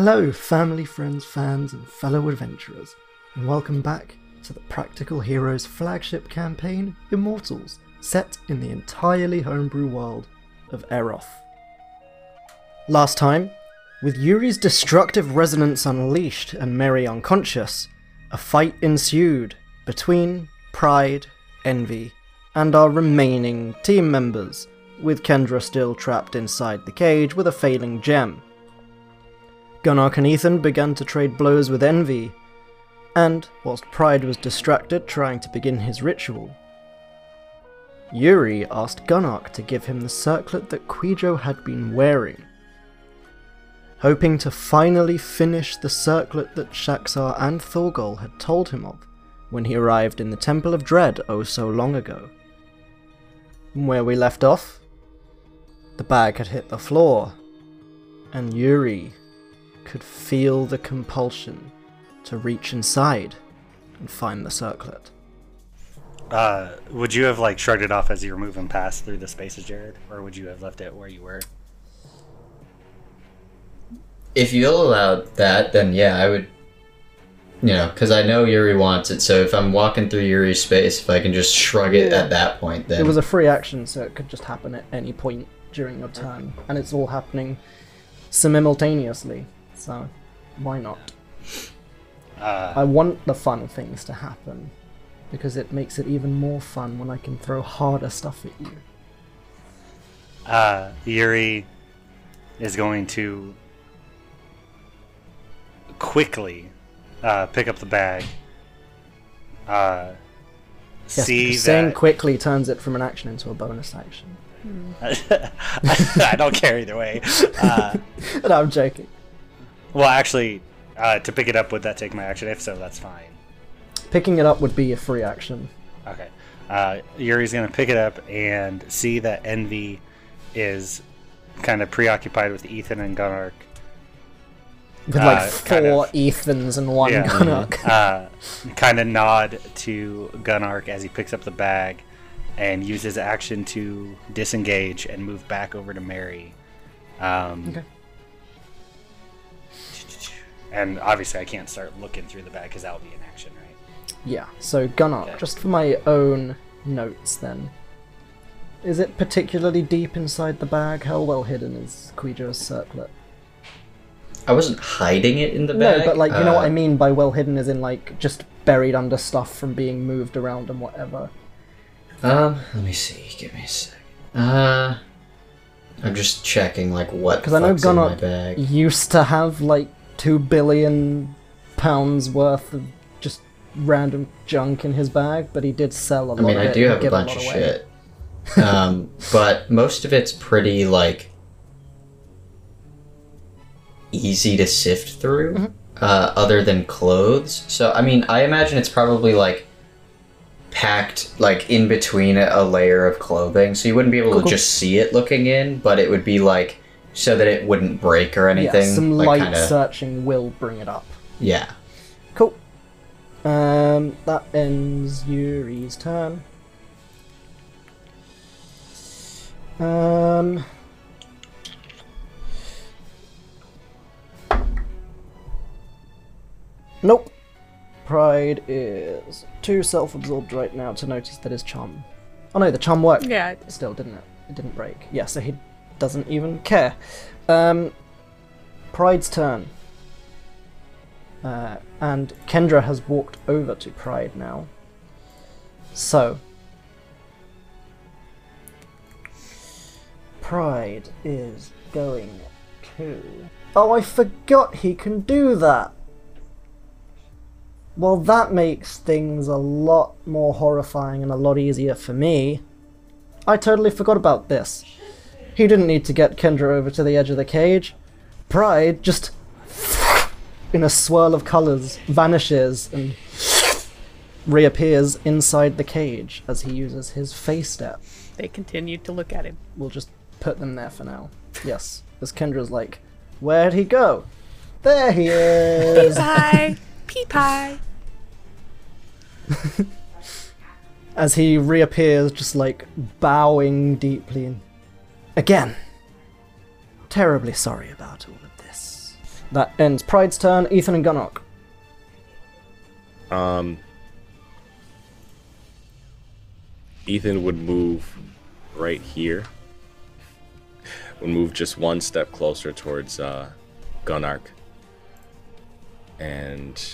Hello, family, friends, fans, and fellow adventurers, and welcome back to the Practical Heroes flagship campaign, Immortals, set in the entirely homebrew world of Eroth. Last time, with Yuri's destructive resonance unleashed and Mary unconscious, a fight ensued between Pride, Envy, and our remaining team members, with Kendra still trapped inside the cage with a failing gem. Gunnar and Ethan began to trade blows with Envy, and whilst Pride was distracted trying to begin his ritual, Yuri asked Gunark to give him the circlet that Quijo had been wearing, hoping to finally finish the circlet that Shaxar and Thorgol had told him of when he arrived in the Temple of Dread oh so long ago. Where we left off, the bag had hit the floor, and Yuri could feel the compulsion to reach inside and find the circlet. Uh, would you have like shrugged it off as you were moving past through the spaces, Jared, or would you have left it where you were? If you'll allow that, then yeah, I would. You know, because I know Yuri wants it, so if I'm walking through Yuri's space, if I can just shrug it Yeah. at that point, then It was a free action, so it could just happen at any point during your turn, and it's all happening simultaneously. So, why not? Uh, I want the fun things to happen because it makes it even more fun when I can throw harder stuff at you. uh, Yuri is going to quickly uh, pick up the bag. Uh, Yes, see because saying that quickly turns it from an action into a bonus action. I don't care either way. Uh, no, I'm joking. Well, actually, uh, to pick it up, would that take my action? If so, that's fine. Picking it up would be a free action. Okay. Uh, Yuri's going to pick it up and see that Envy is kind of preoccupied with Ethan and Gunark. With Uh, like kind four of. Ethans and one Yeah. Gunnock. Uh, kind of nod to Gunark as he picks up the bag and uses action to disengage and move back over to Mary. Um, Okay. And obviously, I can't start looking through the bag because that will be in action, right? Yeah, so Gunnock, Okay. just for my own notes then. Is it particularly deep inside the bag? How well hidden is Quijo's circlet? I wasn't hiding it in the bag. No, but like, you know what I uh, mean by well hidden is in like just buried under stuff from being moved around and whatever. Um, let me see. Give me a second. Uh, I'm just checking like what Because I know Gunnar my bag. used to have like two billion pounds worth of just random junk in his bag, but he did sell a lot I mean, of I do have a bunch lot of away. shit. um, but most of it's pretty like easy to sift through. Mm-hmm. Uh, other than clothes, so I mean, I imagine it's probably like packed like in between a, a layer of clothing, so you wouldn't be able Cool, to cool. just see it looking in, but it would be like so that it wouldn't break or anything. Yeah, some like, light kinda- searching will bring it up. Yeah. Cool. Um, that ends Yuri's turn. Um. Nope. Pride is too self-absorbed right now to notice that his charm. Oh no, the charm worked Yeah, still, didn't it? It didn't break. Yeah, so he doesn't even care. Um, Pride's turn. Uh, and Kendra has walked over to Pride now. So. Pride is going to. Oh, I forgot he can do that! Well, that makes things a lot more horrifying and a lot easier for me. I totally forgot about this. He didn't need to get Kendra over to the edge of the cage. Pride just, in a swirl of colours, vanishes and reappears inside the cage as he uses his Fey Step. they continued to look at him. We'll just put them there for now. Yes, as Kendra's like, Where'd he go? There he is! Pie, pea pie. as he reappears, just like bowing deeply. And again, terribly sorry about all of this. That ends Pride's turn. Ethan and Gunnock. Um, Ethan would move right here. Would move just one step closer towards uh, Gunark. And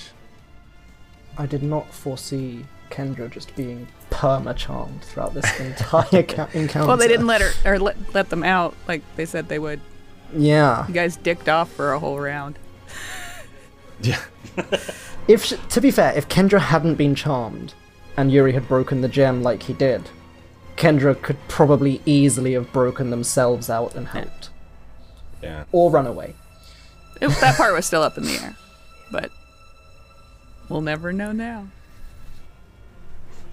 I did not foresee Kendra just being perma charmed throughout this entire ca- encounter. Well, they didn't let her or let, let them out like they said they would. Yeah. You guys dicked off for a whole round. yeah, If sh- to be fair, if Kendra hadn't been charmed and Yuri had broken the gem like he did, Kendra could probably easily have broken themselves out and helped, yeah. or run away. It, that part was still up in the air, but we'll never know now.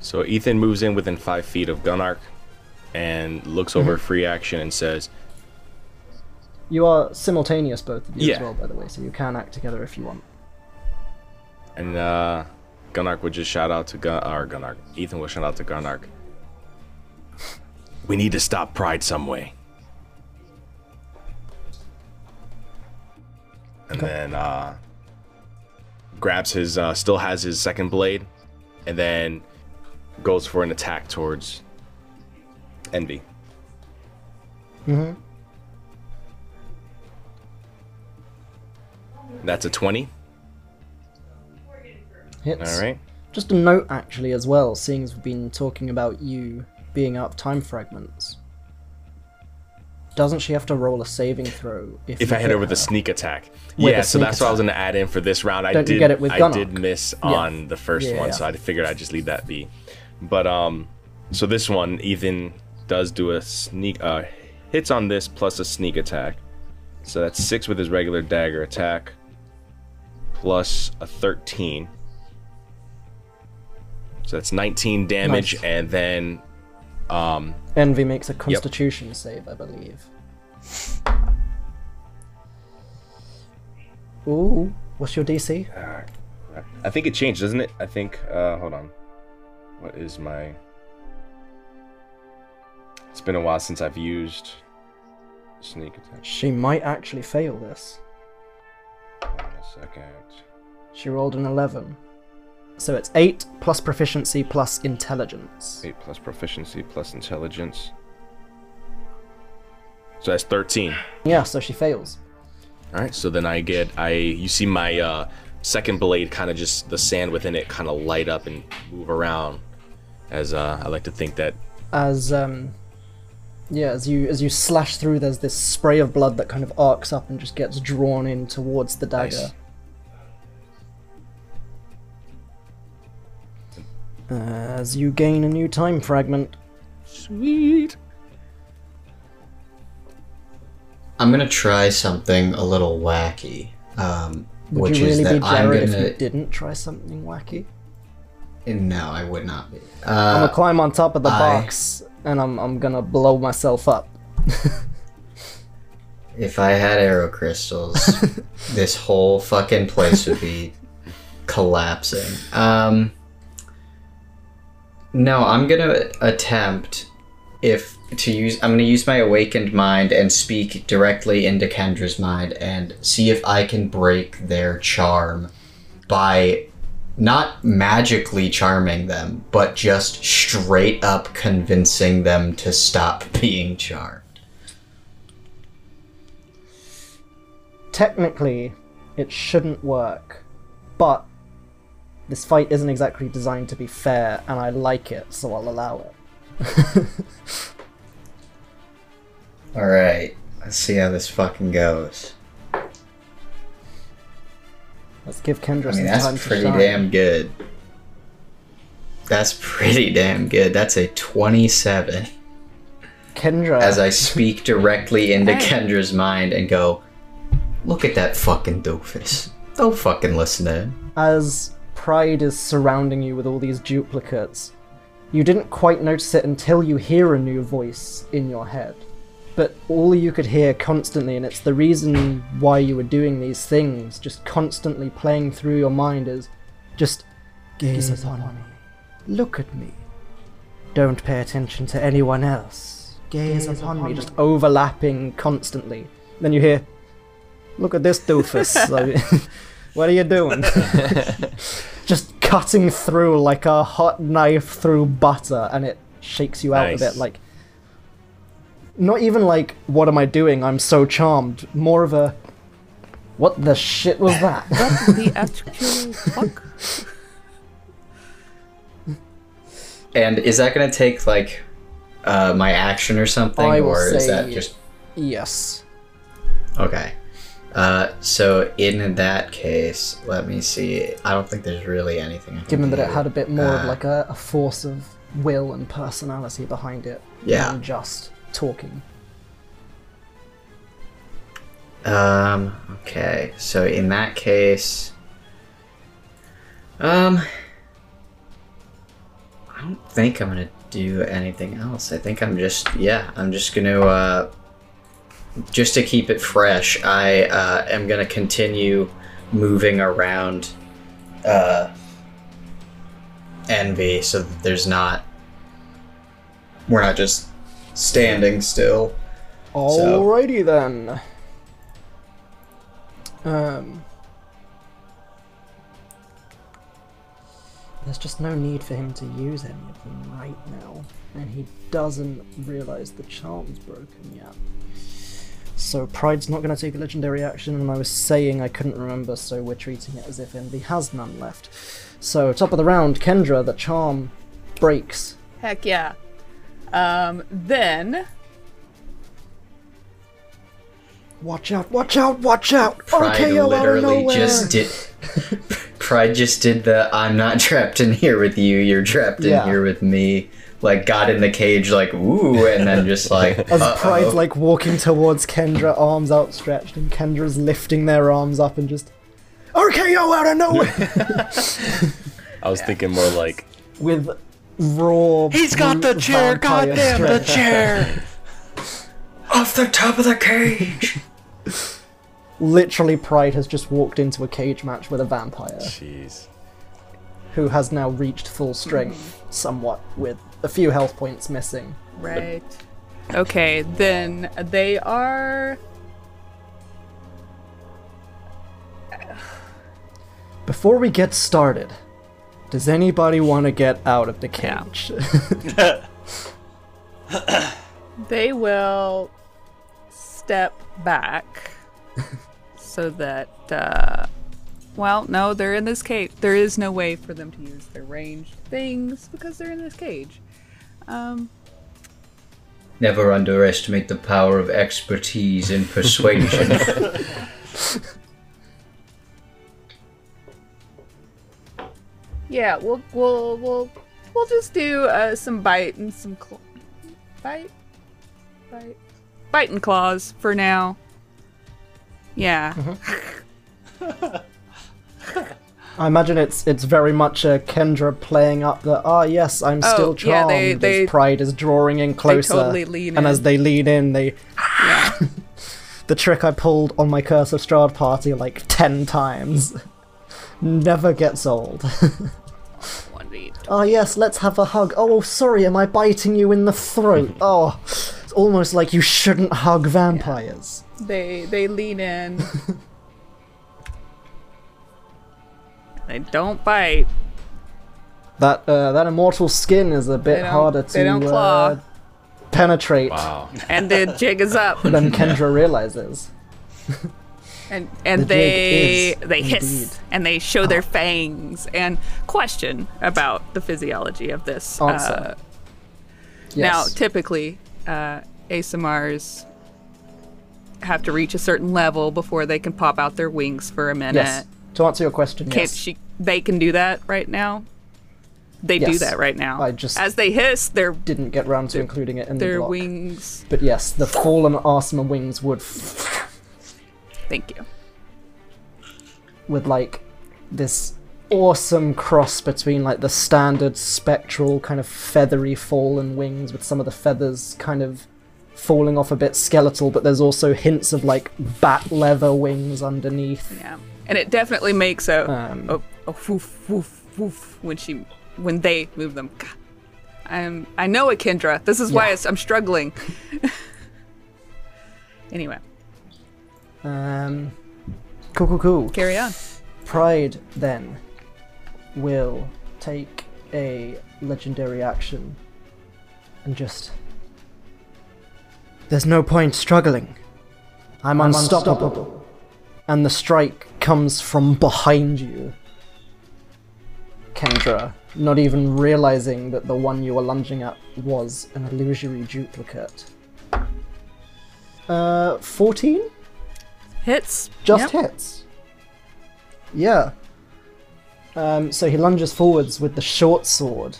So Ethan moves in within five feet of Gunark and looks over free action and says, You are simultaneous, both of you as well, by the way, so you can act together if you want. and uh, Gunark would just shout out to Gun or Gunark. Ethan would shout out to Gunark. We need to stop Pride some way. And then uh, grabs his, uh, still has his second blade, and then goes for an attack towards Envy. Mm-hmm. That's a 20. Hits. All right. Just a note, actually, as well, seeing as we've been talking about you being up time fragments. Doesn't she have to roll a saving throw if, If I hit her with her? a sneak attack. With yeah, a so sneak that's what I was gonna add in for this round. I Don't you did get it with I did miss Yeah. on the first Yeah, one, yeah. so I figured I'd just leave that be. But um so this one, Ethan does do a sneak uh hits on this plus a sneak attack. So that's six with his regular dagger attack. Plus a thirteen. So that's 19 damage, Nice. and then um, Envy makes a constitution save, I believe. Ooh, what's your DC? I think it changed, doesn't it? I think. Uh, hold on. What is my? It's been a while since I've used sneak attack. She might actually fail this. Hold on a second. She rolled an 11. So it's 8 plus proficiency plus intelligence. Eight plus proficiency plus intelligence. So that's thirteen. Yeah, so she fails. All right. So then I get I. You see my uh, second blade kind of just the sand within it kind of light up and move around. As uh, I like to think that As um yeah, as you as you slash through there's this spray of blood that kind of arcs up and just gets drawn in towards the dagger. Nice. As you gain a new time fragment. sweet. I'm gonna try something a little wacky, um, Would which you is really be that I'm Jared gonna. if you didn't try something wacky? No, I would not be. I'm Uh, gonna climb on top of the I- box and I'm I'm gonna blow myself up. if I had arrow crystals, this whole fucking place would be collapsing. Um, no, I'm gonna attempt if to use. I'm gonna use my awakened mind and speak directly into Kendra's mind and see if I can break their charm by not magically charming them, but just straight up convincing them to stop being charmed. Technically, it shouldn't work, but this fight isn't exactly designed to be fair, and I like it, so I'll allow it. Alright, let's see how this fucking goes. Let's give Kendra I some mean, time that's pretty damn good. That's pretty damn good. That's a 27. Kendra, As I speak directly into Hey. Kendra's mind and go, look at that fucking doofus. Don't fucking listen to him. as Pride is surrounding you with all these duplicates, you didn't quite notice it until you hear a new voice in your head. But all you could hear constantly, and it's the reason why you were doing these things, just constantly playing through your mind, is just gaze upon me. Look at me. Don't pay attention to anyone else. Gaze, upon, me. Just overlapping constantly. Then you hear, Look at this doofus. What are you doing? just cutting through like a hot knife through butter, and it shakes you out a Nice. bit. Like, not even like, what am I doing? I'm so charmed. More of a, what the shit was that? what the actual fuck? And is that gonna take like uh, my action or something, I will or is that just yes. okay? Uh, so in that case, let me see. I don't think there's really anything. I can Given that it had a bit more of Uh, like a, a force of will and personality behind it Yeah. than just talking. Um. Okay. So in that case, um, I don't think I'm gonna do anything else. I think I'm just yeah. I'm just gonna uh, just to keep it fresh. I uh, am gonna continue moving around uh, envy so that there's not we're not just standing still. Alrighty then. Um. There's just no need for him to use any of them right now, and he doesn't realize the charm's broken yet. So Pride's not going to take a legendary action, and I was saying I couldn't remember, so we're treating it as if Envy has none left. So top of the round, Kendra, the charm breaks. Heck yeah. Um, then Watch out! Watch out! Watch out! Pride RKO out of literally nowhere! just did. Pride just did the "I'm not trapped in here with you. You're trapped in Yeah. here with me." Like got in the cage, like ooh, and then just like As uh-oh. Pride's like walking towards Kendra, arms outstretched, and Kendra's lifting their arms up and just RKO out of nowhere I was thinking more like with raw. He's got the chair, vampire goddamn the chair. off the top of the cage. Literally, Pride has just walked into a cage match with a vampire jeez. who has now reached full strength, somewhat, with a few health points missing. right. Okay, then they are Before we get started, does anybody want to get out of the Yeah. cage? they will step back so that uh well no they're in this cage there is no way for them to use their ranged things because they're in this cage um Never underestimate the power of expertise and persuasion. yeah we'll we'll we'll we'll just do uh some bite and some cl- bite? Bite? Bite and claws for now. Yeah. I imagine it's it's very much a Kendra playing up the ah yes I'm Oh, still yeah, charmed they- they- as Pride is drawing in closer. totally lean and as they lean in they yeah. The trick I pulled on my Curse of Strahd party like ten times. Never gets old. One beat oh yes let's have a hug oh sorry am I biting you in the throat oh it's almost like you shouldn't hug vampires. They they lean in. they don't bite. That uh, that immortal skin is a bit harder to they don't claw. uh, penetrate Wow. And the jig is up. Then Kendra realizes. And and The they is they hiss indeed. and they show their fangs and question about the physiology of this. Answer. Uh, Now, typically, uh, Aasimars have to reach a certain level before they can pop out their wings for a minute. yes. To answer your question, Can't yes. she? They can do that right now. They do that right now. I just As they hiss, their didn't get round to including it in the their block. wings. But yes, the fallen Aasimar wings would, Thank you. with like this awesome cross between like the standard spectral kind of feathery fallen wings with some of the feathers kind of falling off a bit skeletal, but there's also hints of like bat leather wings underneath. Yeah, and it definitely makes a Um, a, a woof woof woof when she when they move them. God. I'm I know it, Kendra. This is why Yeah. I'm struggling. anyway, Um, Cool, cool, cool. Carry on. Pride then will take a legendary action and just. There's no point struggling. I'm, unstoppable. unstoppable. And the strike comes from behind you. Kendra, not even realizing that the one you were lunging at was an illusory duplicate. Uh, 14? Hits. Just Yep. hits. Yeah. Um, so he lunges forwards with the short sword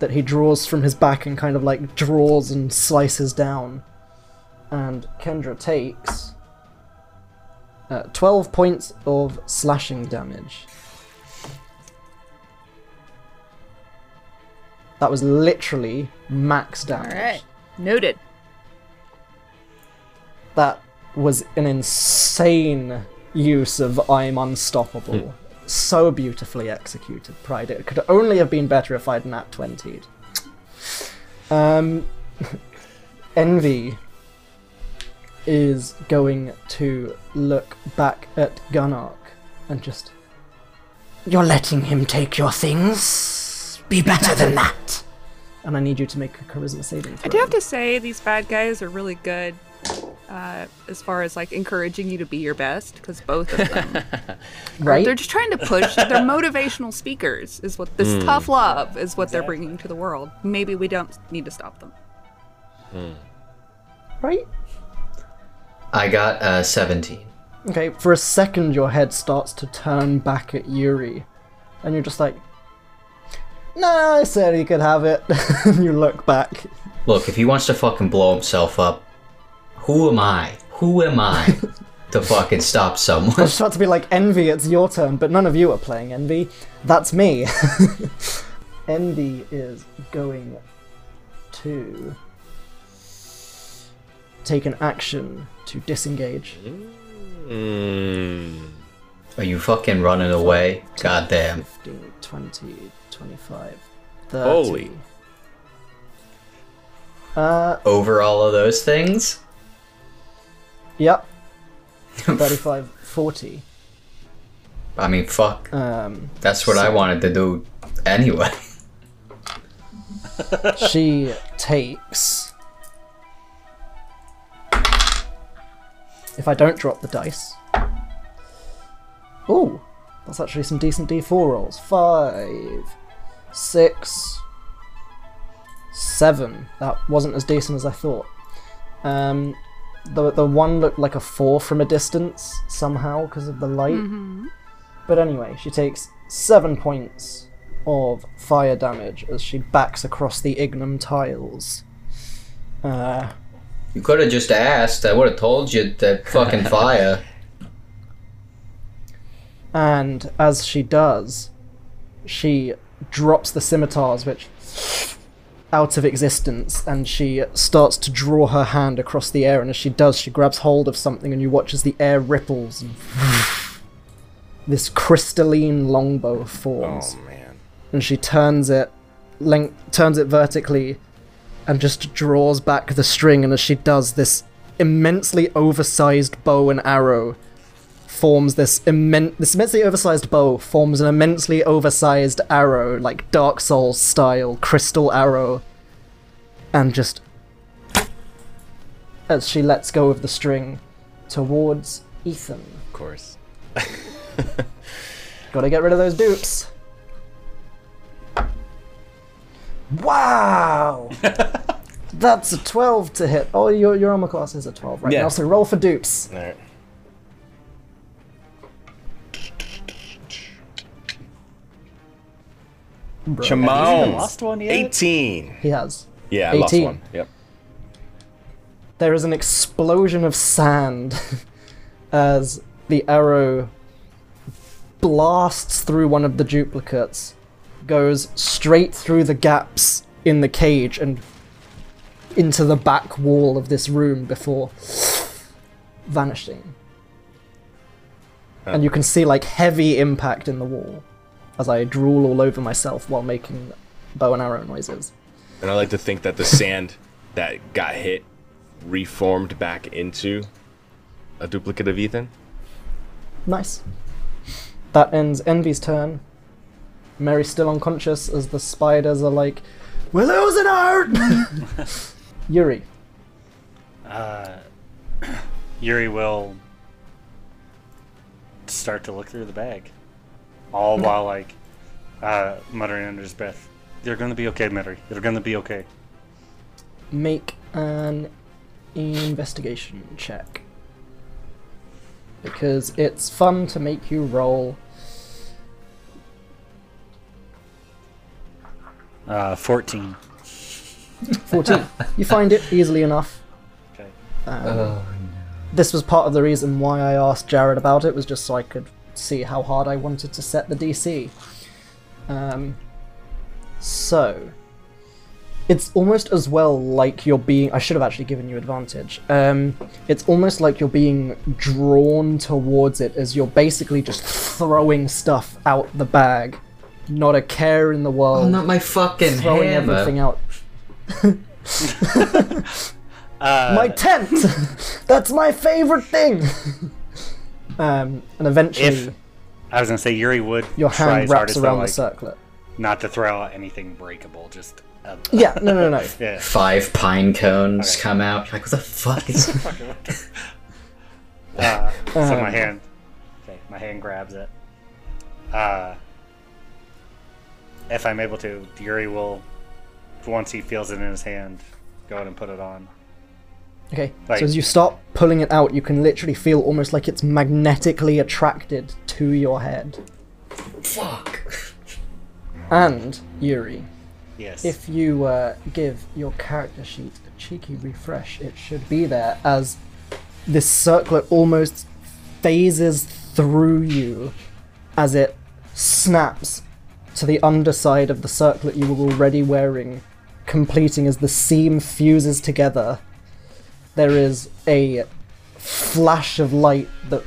that he draws from his back and kind of like draws and slices down. And Kendra takes uh, 12 points of slashing damage. That was literally max damage. right. Noted. that was an insane use of I'm unstoppable. So beautifully executed, Pride. It could only have been better if I'd nat 20'd. Um, Envy is going to look back at Gunark and just. You're letting him take your things? Be better than that! And I need you to make a charisma saving throw. I do have to say these bad guys are really good uh, as far as like encouraging you to be your best because both of them right? they're just trying to push they're motivational speakers is what this tough love is what they're bringing to the world maybe we don't need to stop them right? I got uh, 17. Okay, for a second your head starts to turn back at Yuri, and you're just like, Nah, I said he could have it. and you look back. Look, if he wants to fucking blow himself up, who am I? Who am I to fucking stop someone? I someone? was about to be like, Envy, it's your turn, but none of you are playing Envy. That's me. Envy is going to take an action to disengage. Mm. Are you fucking running away? Goddamn. 15, 20, 25, 30. Holy. Uh, Over all of those things? Yep. 35, 40. I mean, fuck. Um, That's what I wanted to do anyway. she takes. If I don't drop the dice. Ooh, that's actually some decent d4 rolls. Five, six, seven. That wasn't as decent as I thought. Um, the the one looked like a four from a distance somehow because of the light. But anyway, she takes seven points of fire damage as she backs across the ignum tiles. Uh, You could have just asked. I would have told you that fucking fire. and as she does, she drops the scimitars, which out of existence, and she starts to draw her hand across the air. And as she does, she grabs hold of something, and you watch as the air ripples, and this crystalline longbow forms. Oh man. and she turns it length turns it vertically and just draws back the string and as she does this immensely oversized bow and arrow forms this immense this immensely oversized bow forms an immensely oversized arrow like dark souls style crystal arrow and just as she lets go of the string towards ethan Of course. Gotta get rid of those dupes. Wow! That's a 12 to hit. Oh, your, your armor class is a 12 right Yeah. now, so roll for dupes. All Bro. Have you even Chamon. lost one yet? 18. He has. Yeah, I lost 18. one. Yep. There is an explosion of sand as the arrow blasts through one of the duplicates, goes straight through the gaps in the cage and into the back wall of this room before vanishing. And you can see like heavy impact in the wall as I drool all over myself while making bow and arrow noises. And I like to think that the sand that got hit reformed back into a duplicate of Ethan. Nice. That ends Envy's turn. Mary's still unconscious as the spiders are like, We're losing her! Yuri. Uh, Yuri will start to look through the bag, all while like uh, muttering under his breath, "They're gonna be okay, Mary. They're gonna be okay." Make an investigation check. Because it's fun to make you roll. Uh, Fourteen. 14. you find it easily enough. Okay. Um, Oh, this was part of the reason why I asked Jared about it was just so I could see how hard I wanted to set the DC. Um, so it's almost as well like you're being. I should have actually given you advantage. Um, it's almost like you're being drawn towards it as you're basically just throwing stuff out the bag. Not a care in the world. oh, not my fucking throwing hammer. everything out. Uh, my tent. That's my favorite thing. Um, and eventually, If- I was gonna say Yuri would your try hand as hard wraps as though, around the like, circlet. not to throw out anything breakable. Just uh, Yeah, no, no, no. yeah. Five pine cones Okay. come out. You're like, what the fuck is Uh, so Um, my hand, okay, my hand grabs it. Uh, if I'm able to, Yuri will, once he feels it in his hand, go ahead and put it on. Okay, so as you start pulling it out, you can literally feel almost like it's magnetically attracted to your head. fuck? And Yuri, Yes. if you uh, give your character sheet a cheeky refresh, it should be there as this circlet almost phases through you as it snaps to the underside of the circlet you were already wearing, completing as the seam fuses together. There is a flash of light that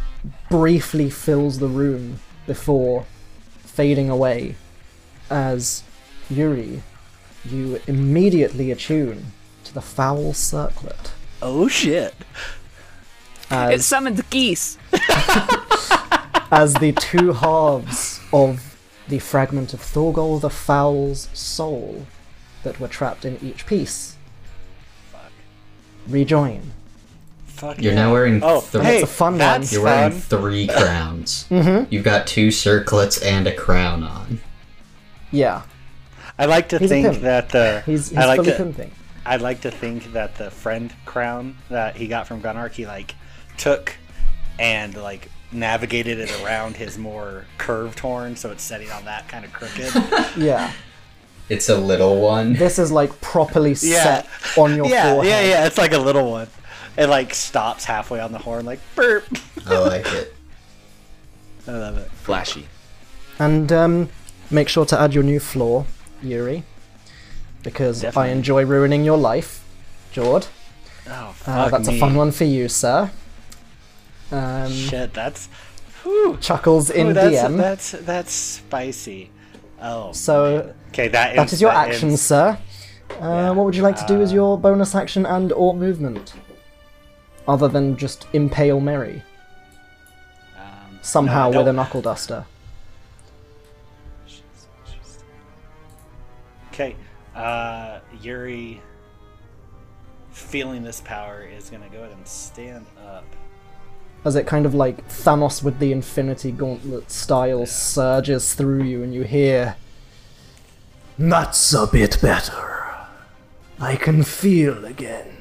briefly fills the room before fading away as Yuri, you immediately attune to the foul circlet. oh shit! It As, summons geese. as the two halves of the fragment of Thorgol the Foul's soul that were trapped in each piece Fuck. Rejoin. Fuck You're yeah. now wearing Oh, three. hey, It's a fun one. You're wearing fun. three crowns. Mm-hmm. You've got two circlets and a crown on. Yeah, I like to He's think that the he's, he's I like to pimping. I like to think that the friend crown that he got from Gunark, he like took and like navigated it around his more curved horn, so it's setting on that kind of crooked. Yeah, It's a little one. this is like properly Yeah. set on your floor. yeah, forehead. yeah, yeah. It's like a little one. It like stops halfway on the horn, like burp. I like it. I love it. Flashy. And um, make sure to add your new flaw, Yuri, because I enjoy ruining your life, Jord. Oh, fuck Uh, that's me. a fun one for you, sir. Um, Shit, that's. Whew. chuckles in Ooh, that's, DM. That's that's spicy. Oh. So Okay, that that ends- is your that action, ends- sir. Uh, Yeah, What would you like to do as uh, your bonus action and or movement? Other than just impale Mary Um, somehow no, with a knuckle duster. Okay, uh, Yuri, feeling this power, is gonna go ahead and stand up. As it kind of like Thanos with the Infinity Gauntlet style surges through you, and you hear. That's a bit better. I can feel again.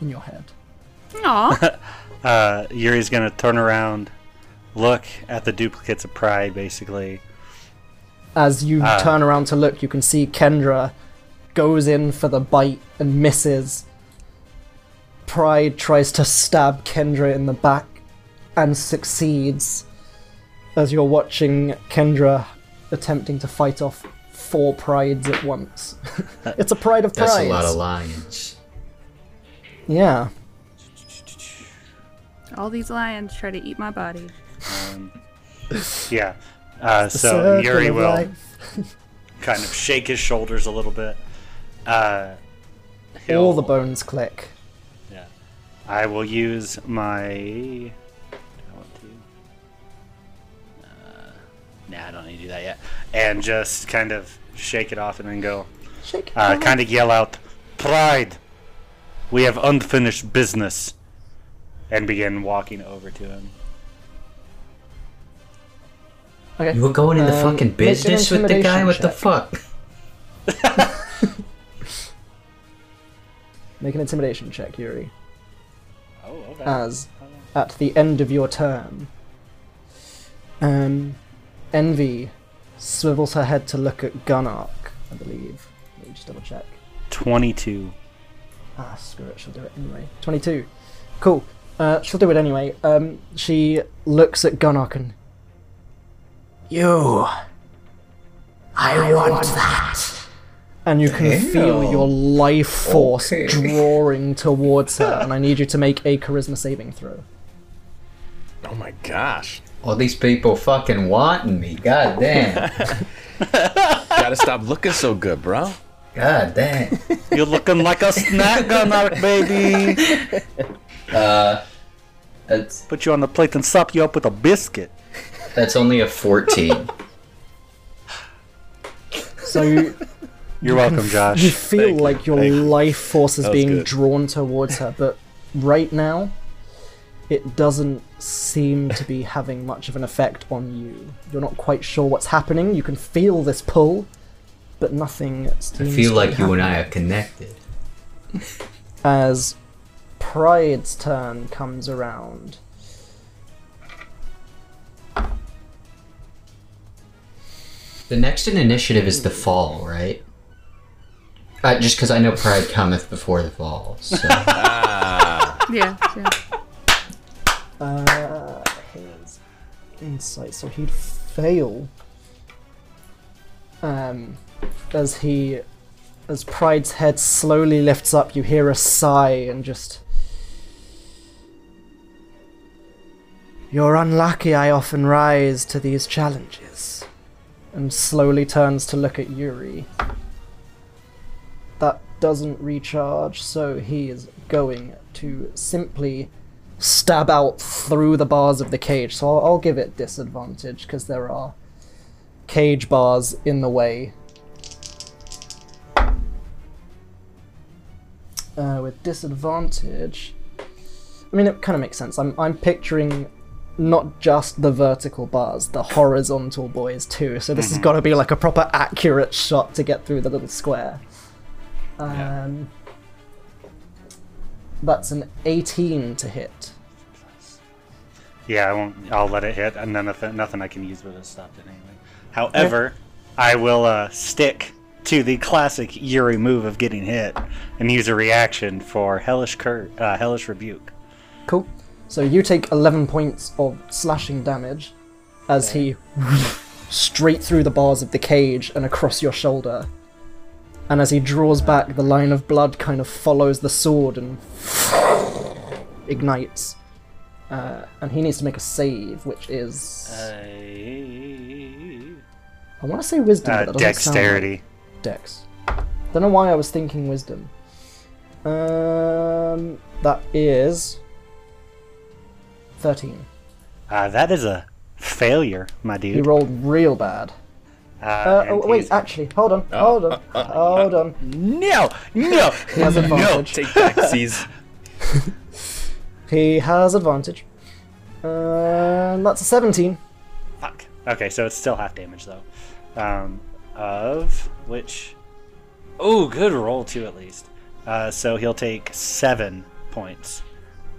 In your head. Aw. Uh, Yuri's gonna turn around, look at the duplicates of Pride, basically. As you Ah. turn around to look, you can see Kendra goes in for the bite and misses. Pride tries to stab Kendra in the back and succeeds. As you're watching Kendra attempting to fight off four prides at once. it's a pride of prides. That's a lot of lions. Yeah. All these lions try to eat my body. Um, yeah. Uh, so circle Yuri will kind of shake his shoulders a little bit. Uh, All the bones click. Yeah. I will use my. Nah, I don't need to do that yet. And just kind of shake it off and then go. Shake Uh, kind of yell out, "Pride! We have unfinished business," and begin walking over to him. Okay. You were going into Um, fucking business with the guy? intimidation What the fuck? Make an intimidation check, Yuri. Oh, okay. As at the end of your turn, um, Envy swivels her head to look at Gunark, I believe. Let me just double check. Twenty-two. Ah, screw it, she'll do it anyway. 22. Cool. Uh, she'll do it anyway. Um, she looks at Gunnock and. You! I want that! And you can feel your life force Okay. drawing towards her, and I need you to make a charisma saving throw. Oh my gosh. All these people fucking wanting me. God damn. Gotta stop looking so good, bro. God damn. You're looking like a snack gunner, baby. Uh, that's Put you on the plate and sop you up with a biscuit. that's only a 14. So you, You're welcome, Josh. you feel Thank you, like your thank life force is being good. drawn towards her, but right now, it doesn't seem to be having much of an effect on you. You're not quite sure what's happening. You can feel this pull, but nothing I feel to like be you and I are connected. As Pride's turn comes around. The next in initiative is the fall, right? Uh, just because I know pride cometh before the fall. So. Yeah, yeah. Insight, so he'd fail. Um, as he, as Pride's head slowly lifts up, you hear a sigh and just. You're unlucky I often rise to these challenges. And slowly turns to look at Yuri. That doesn't recharge, so he is going to simply stab out through the bars of the cage. So I'll, I'll give it disadvantage because there are cage bars in the way. Uh, with disadvantage, I mean it kind of makes sense. I'm I'm picturing not just the vertical bars, the horizontal boys too. So this has got to be like a proper accurate shot to get through the little square. Yeah. That's an 18 to hit. Yeah, I won't. I'll let it hit, and then nothing, nothing I can use would have stopped it anyway. However, I will uh, stick to the classic Yuri move of getting hit and use a reaction for hellish cur- uh, hellish rebuke. Cool. So you take 11 points of slashing damage as he straight through the bars of the cage and across your shoulder. And as he draws back, the line of blood kind of follows the sword and ignites. Uh, and he needs to make a save, which is I want to say wisdom, Uh, but that doesn't sound dexterity. Dex. Don't know why I was thinking wisdom. Um, that is thirteen. Uh, that is a failure, my dear. He rolled real bad. Uh, Uh, oh, wait, actually, hold on, hold on, hold on. no, no, He has advantage. Take that, C's. He has advantage. Uh, that's a seventeen. Fuck. Okay, so it's still half damage though. Um, of which, oh, good roll too at least. Uh, so he'll take seven points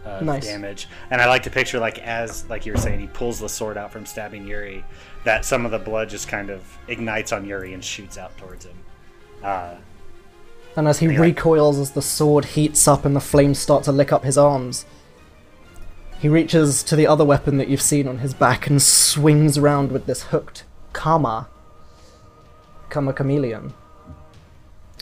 of Nice. damage, and I like to picture like as like you were saying, he pulls the sword out from stabbing Yuri, that some of the blood just kind of ignites on Yuri and shoots out towards him. Uh, And as he And he, like- recoils, as the sword heats up and the flames start to lick up his arms, he reaches to the other weapon that you've seen on his back and swings around with this hooked Kama. Kama Chameleon.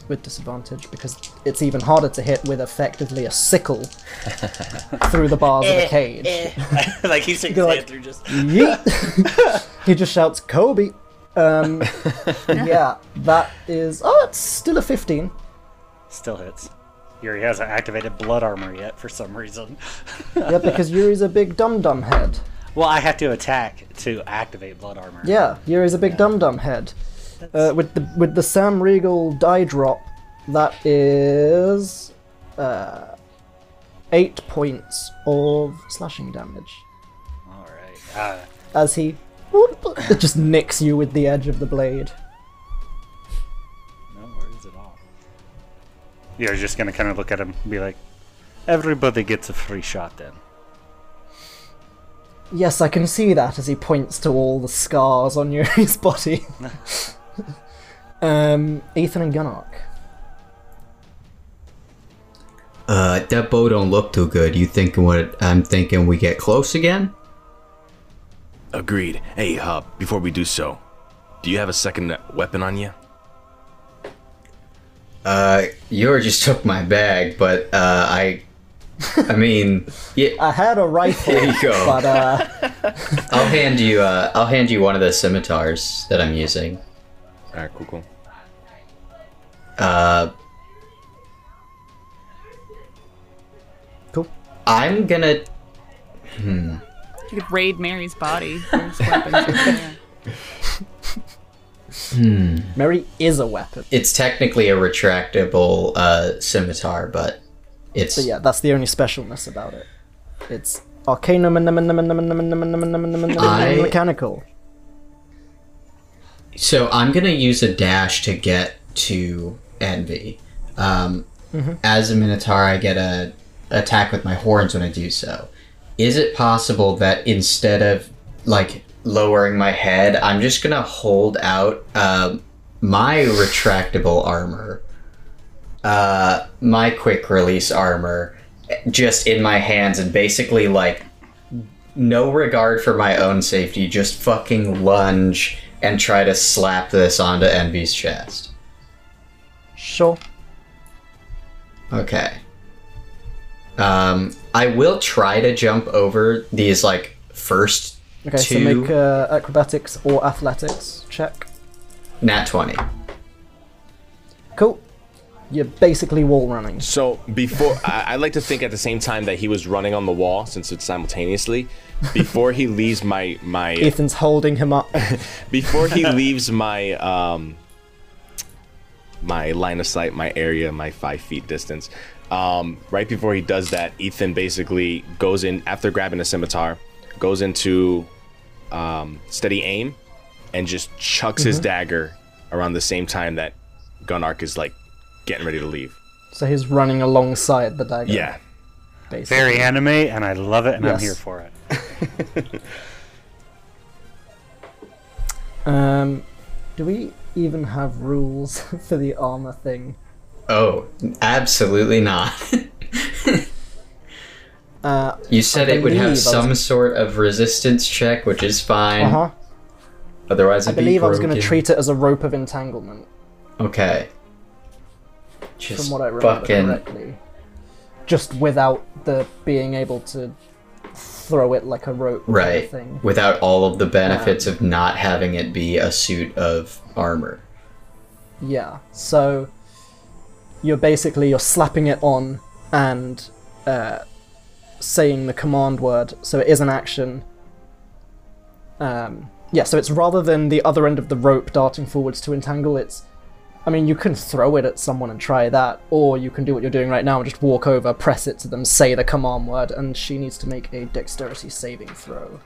With disadvantage, because it's even harder to hit with effectively a sickle through the bars of a cage. like he's taking like- through just. Yeet! he just shouts, Kobe! Um, yeah, that is. Oh, it's still a 15. Still hits. Yuri hasn't activated blood armor yet for some reason. Yeah, because Yuri's a big dum dum head. Well, I have to attack to activate blood armor. Yeah, you're a big dum dum head. Uh, with the with the Sam Regal die drop, that is uh, eight points of slashing damage All right. Uh, as he it just nicks you with the edge of the blade. no worries at all. You're just gonna kind of look at him and be like, "Everybody gets a free shot then." Yes, I can see that as he points to all the scars on Yuri's body. um, Ethan and Gunark. Uh, that bow don't look too good. You thinking what I'm thinking? We get close again? Agreed. Hey, uh, before we do so, do you have a second weapon on you? Uh, Yor just took my bag, but uh, I, I mean, yeah, I had a rifle, There you go. but uh, I'll hand you. Uh, I'll hand you one of the scimitars that I'm using. All right, cool, cool. Uh, cool. I'm gonna. You could raid Mary's body. There's weapons in there. Mary is a weapon. It's technically a retractable uh, scimitar, but it's So yeah, that's the only specialness about it. It's arcanum and I- mechanical. So I'm gonna use a dash to get to Envy. Um, As a Minotaur, I get a attack with my horns when I do so. Is it possible that instead of like lowering my head, I'm just gonna hold out um, my retractable armor, uh, my quick release armor, just in my hands, and basically like no regard for my own safety, just fucking lunge and try to slap this onto Envy's chest. Sure. Okay. Um, I will try to jump over these like first Okay, so two make uh, acrobatics or athletics check. nat twenty. Cool. You're basically wall running. So before, I, I like to think at the same time that he was running on the wall, since it's simultaneously. Before he leaves my my Ethan's holding him up. before he leaves my um my line of sight, my area, my five feet distance. Um, right before he does that, Ethan basically goes in after grabbing a scimitar, goes into um, steady aim, and just chucks his dagger around the same time that Gunark is like getting ready to leave. so he's running alongside the dagger. Yeah. Basically. Very anime, and I love it, and I'm here for it. Um, do we even have rules for the armor thing? Oh, absolutely not. Uh you said it would have was- some sort of resistance check, which is fine. Uh-huh. Otherwise, I believe be I was going to treat it as a rope of entanglement, Okay. Just from what I remember fucking correctly. Just without the being able to throw it like a rope kind of right thing. without all of the benefits of not having it be a suit of armor. Yeah. So you're basically you're slapping it on and uh, saying the command word, so it is an action. Um, yeah, so it's rather than the other end of the rope darting forwards to entangle. It's, I mean, you can throw it at someone and try that, or you can do what you're doing right now and just walk over, press it to them, say the command word, and she needs to make a dexterity saving throw.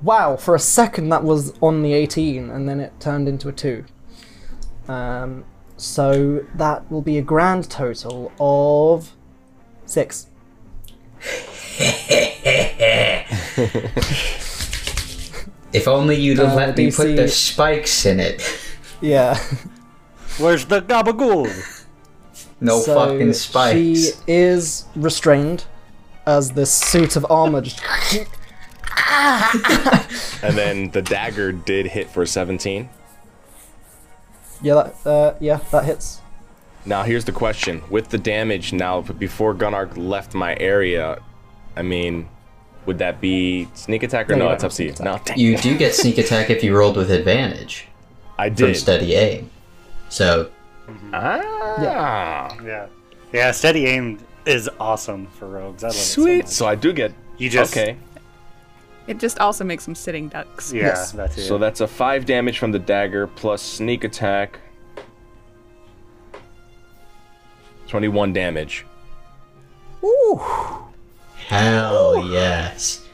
Wow, for a second that was on the 18, and then it turned into a 2. Um, so that will be a grand total of 6. If only you'd have Uh, let me put the spikes in it. Yeah. Where's the gabagool? No so fucking spikes. She is restrained as this suit of armor just. And then the dagger did hit for 17. Yeah, that, uh, yeah, that hits. Now here's the question: With the damage now, before Gunnar left my area, I mean, would that be sneak attack or No, no? It's don't up to you. No, You do get sneak attack if you rolled with advantage I from did. steady aim. So Ah. Yeah. Yeah, steady aim is awesome for rogues. I love Sweet. it so So I do get. You just okay. It just also makes them sitting ducks. Yeah, Yes. that's it. So that's a five damage from the dagger plus sneak attack. Twenty-one damage. Hell yes.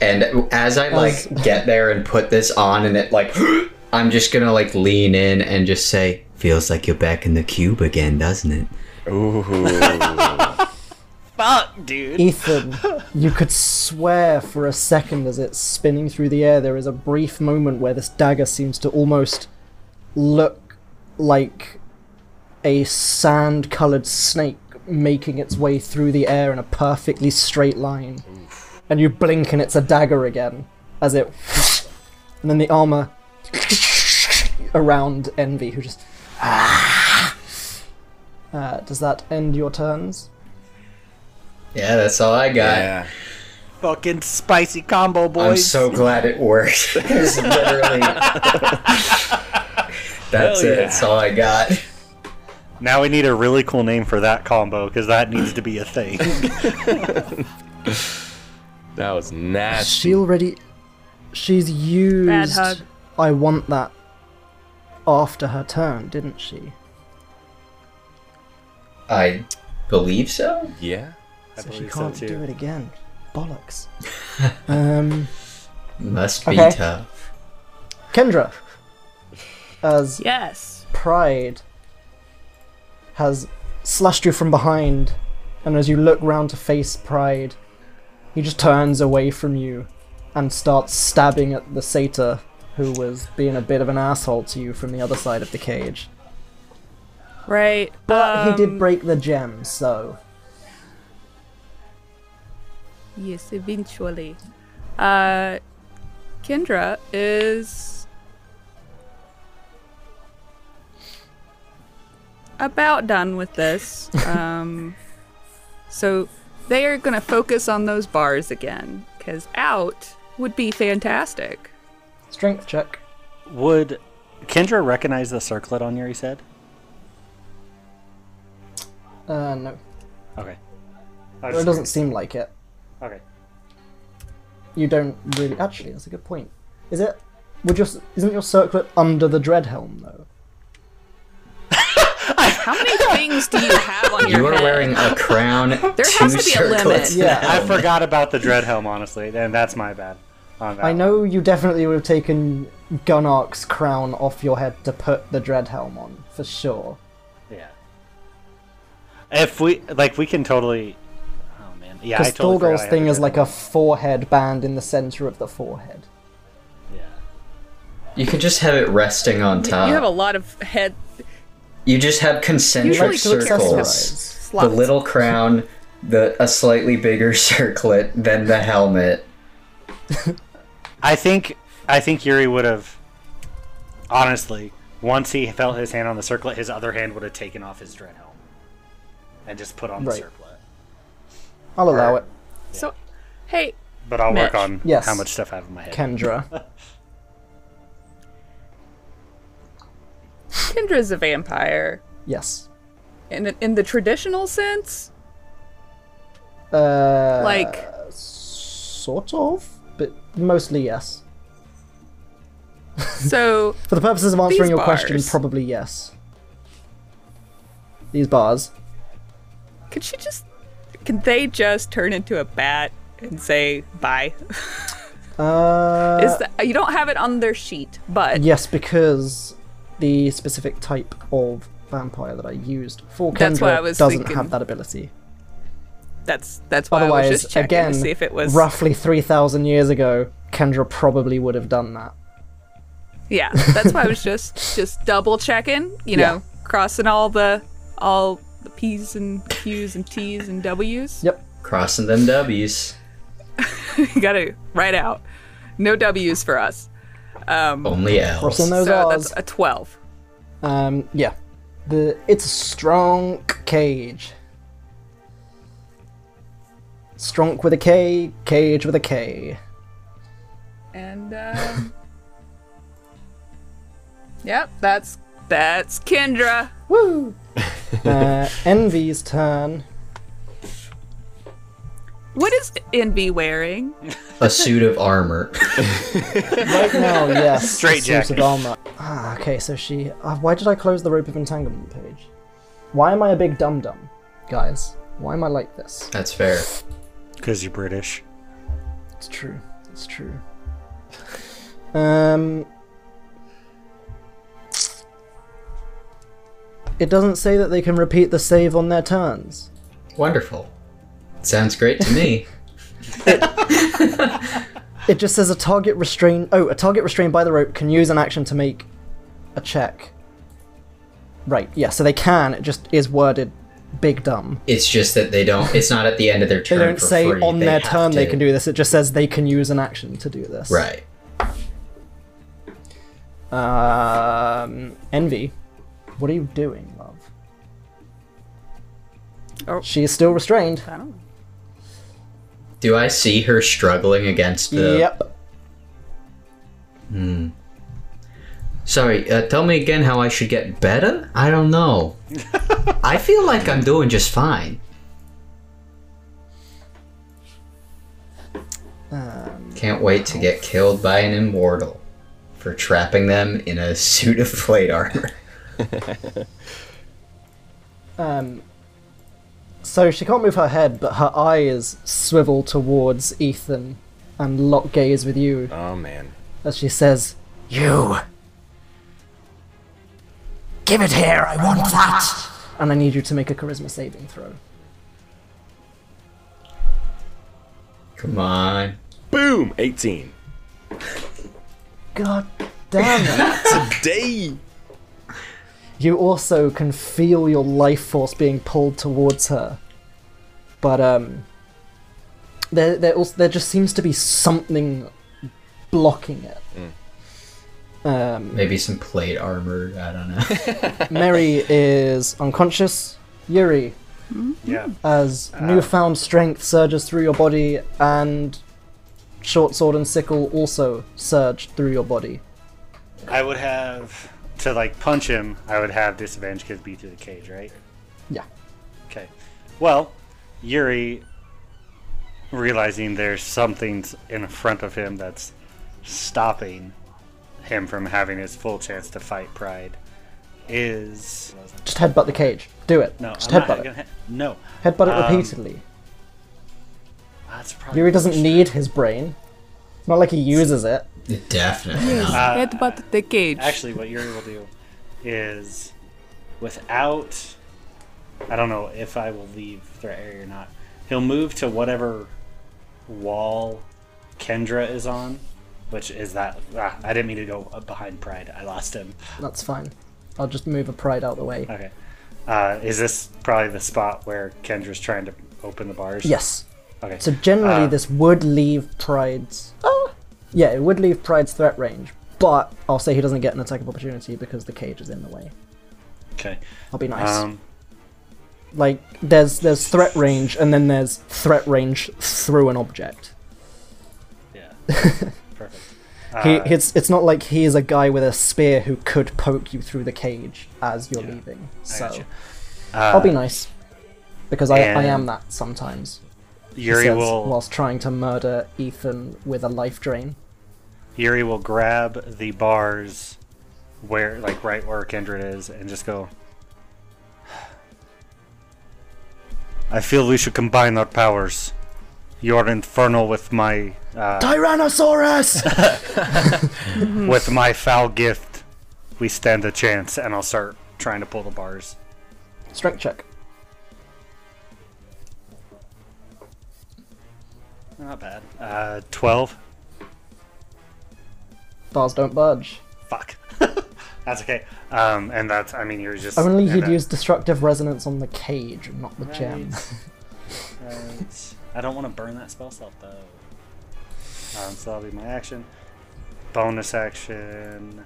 And as I like get there and put this on, and it like, I'm just gonna like lean in and just say, "Feels like you're back in the cube again, doesn't it?" Ooh. fuck, dude. Ethan, you could swear for a second as it's spinning through the air, there is a brief moment where this dagger seems to almost look like a sand colored snake making its way through the air in a perfectly straight line. And you blink and it's a dagger again as it. And then the armor around Envy, who just. Uh, does that end your turns? Yeah, that's all I got. yeah. Fucking spicy combo, boys. I'm so glad it worked. It's literally. That's Hell it. yeah. That's all I got. Now we need a really cool name for that combo because that needs to be a thing. That was nasty. She already. She's used. Bad hug. I want that after her turn, didn't she? I believe so. Yeah. I So she can't do too. it again. Bollocks. um, Must be Okay. tough. Kendra, as Yes. Pride has slashed you from behind, and as you look round to face Pride, he just turns away from you and starts stabbing at the satyr who was being a bit of an asshole to you from the other side of the cage. Right. But he did um, break the gem, so Yes, eventually. Uh, Kendra is about done with this. Um, so they are going to focus on those bars again, because out would be fantastic. strength check. Would Kendra recognize the circlet on Yuri's head? Uh, no, Okay. Or it doesn't seem like it. Okay. You don't really. Actually, that's a good point. Is it? Would your isn't your circlet under the dread helm though? How many things do you have on your head? You are head? wearing a crown. There two has to be a limit. circlets, Yeah. I forgot about the dread helm, honestly, and that's my bad. On that I know you definitely would have taken Gunark's crown off your head to put the dread helm on for sure. Yeah. If we like, we can totally. Oh man, yeah. I Because totally forgot I Thorgol's thing is like a forehead band in the center of the forehead. Yeah. You could just have it resting on top. You have a lot of head You just have concentric circles. The little crown, the a slightly bigger circlet, than the helmet. I think I think Yuri would have. Honestly, once he felt his hand on the circlet, his other hand would have taken off his dread helm, and just put on the Right. circlet. I'll allow it. So, hey, But I'll work on Yes. how much stuff I have in my head. Kendra. Kendra's a vampire. yes. In, in the traditional sense? Uh, Like, sort of, but mostly yes. so, For the purposes of answering your question, probably yes. These bars. could she just. Can they just turn into a bat and say bye? Uh, Is that, you don't have it on their sheet, but Yes, because the specific type of vampire that I used for Kendra That's why I was doesn't thinking- have that ability. that's that's why I Otherwise, was just checking again, to see if it was. roughly 3,000 years ago, Kendra probably would have done that. Yeah, that's why I was just just double checking. You know, Yeah. crossing all the all the P's and Q's and T's and W's. Yep. Crossing them W's. you gotta write out. No W's for us. Um, Only L's. Crossing those so R's. that's a twelve. Um, yeah. The it's a strong cage. Strong with a K, cage with a K. And um, Yep, that's that's Kendra. Woo! uh, Envy's turn. What is Envy wearing? A suit of armor. Right now, yes. Straight suit of jacket. armor. Ah, okay, so she. Uh, why did I close the rope of entanglement page? Why am I a big dum dum? Guys, why am I like this? That's fair. Because you're British. It's true. It's true. Um. It doesn't say that they can repeat the save on their turns. Wonderful. Sounds great to me. It just says a target restrained. Oh, a target restrained by the rope can use an action to make a check. Right. Yeah. So they can. It just is worded big dumb. It's just that they don't. It's not at the end of their turn. They turn. don't for say free. on They their have turn they can do this. It just says they can use an action to do this. Right. Um, Envy, what are you doing, love? Oh. She is still restrained. I don't know. Do I see her struggling against the? Yep. Hmm. Sorry. Uh, tell me again how I should get better. I don't know. I feel like I'm doing just fine. Um, Can't wait to get killed by an immortal for trapping them in a suit of plate armor. um, so she can't move her head, but her eyes swivel towards Ethan and lock gaze with you Oh man. as she says, You. Give it here, I want that. and I need you to make a charisma saving throw. Come on. Boom! 18. God damn it. Today. You also can feel your life force being pulled towards her, but um, there there also there just seems to be something blocking it. Um, Maybe some plate armor. I don't know. Mary is unconscious. Yuri, Yeah. as newfound strength surges through your body, and short sword and sickle also surge through your body. I would have to like punch him. I would have disadvantage because be through the cage, right? Yeah. Okay. Well, Yuri, realizing there's something in front of him that's stopping him from having his full chance to fight Pride, is Just headbutt the cage. Do it. no. Just I'm headbutt it. gonna, no. Headbutt it Um, repeatedly. That's probably Yuri doesn't need his brain. It's not like he uses it. Definitely not. Uh, Headbutt the cage. Actually, what Yuri will do is, without, I don't know if I will leave threat area or not. He'll move to whatever wall Kendra is on, which is that. Ah, I didn't mean to go behind Pride. I lost him. That's fine. I'll just move a pride out of the way. Okay. Uh, is this probably the spot where Kendra's trying to open the bars? Yes. Okay. So generally, Uh, this would leave Pride's. Oh, yeah, it would leave Pride's threat range, but I'll say he doesn't get an attack of opportunity because the cage is in the way. okay. I'll be nice. Um, like there's there's threat range, and then there's threat range through an object. yeah. Perfect. He, Uh, it's it's not like he is a guy with a spear who could poke you through the cage as you're Yeah, leaving. So gotcha. I'll be Uh, nice because I, I am that sometimes. he Yuri says, will. whilst trying to murder Ethan with a life drain. Yuri will grab the bars where, like, right where Kendra is, and just go. I feel we should combine our powers. You're infernal with my uh, Tyrannosaurus! with my foul gift. We stand a chance, and I'll start trying to pull the bars. Strength check. Not bad. Uh, twelve. Bars don't budge. Fuck. that's okay. Um, and that's. I mean, you're just. Only he'd use destructive resonance on the cage, not the gem. Right. I don't want to burn that spell slot though. Um, so that'll be my action. Bonus action.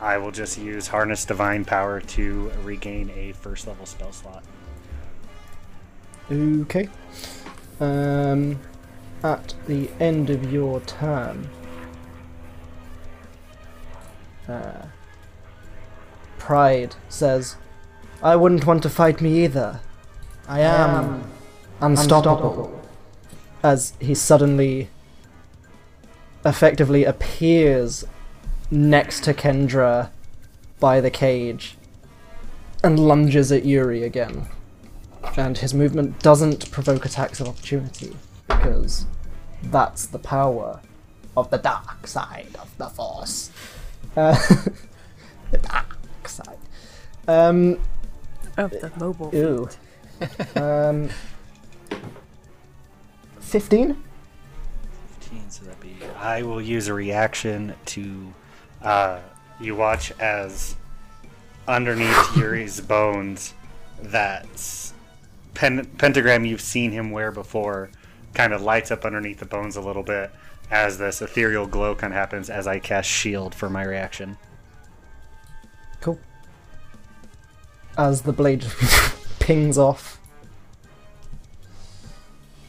I will just use Harness Divine Power to regain a first level spell slot. Okay. Um, at the end of your turn, uh, Pride says, I wouldn't want to fight me either. I am unstoppable. As he suddenly effectively appears next to Kendra by the cage and lunges at Yuri again. And his movement doesn't provoke attacks of opportunity because that's the power of the dark side of the force. Uh, the dark side. Um, Of the mobile. ew. um, 15? 15, so that'd be. I will use a reaction to. Uh, you watch as underneath Yuri's bones, that pen- pentagram you've seen him wear before kind of lights up underneath the bones a little bit as this ethereal glow kind of happens as I cast shield for my reaction. Cool. As the blade pings off.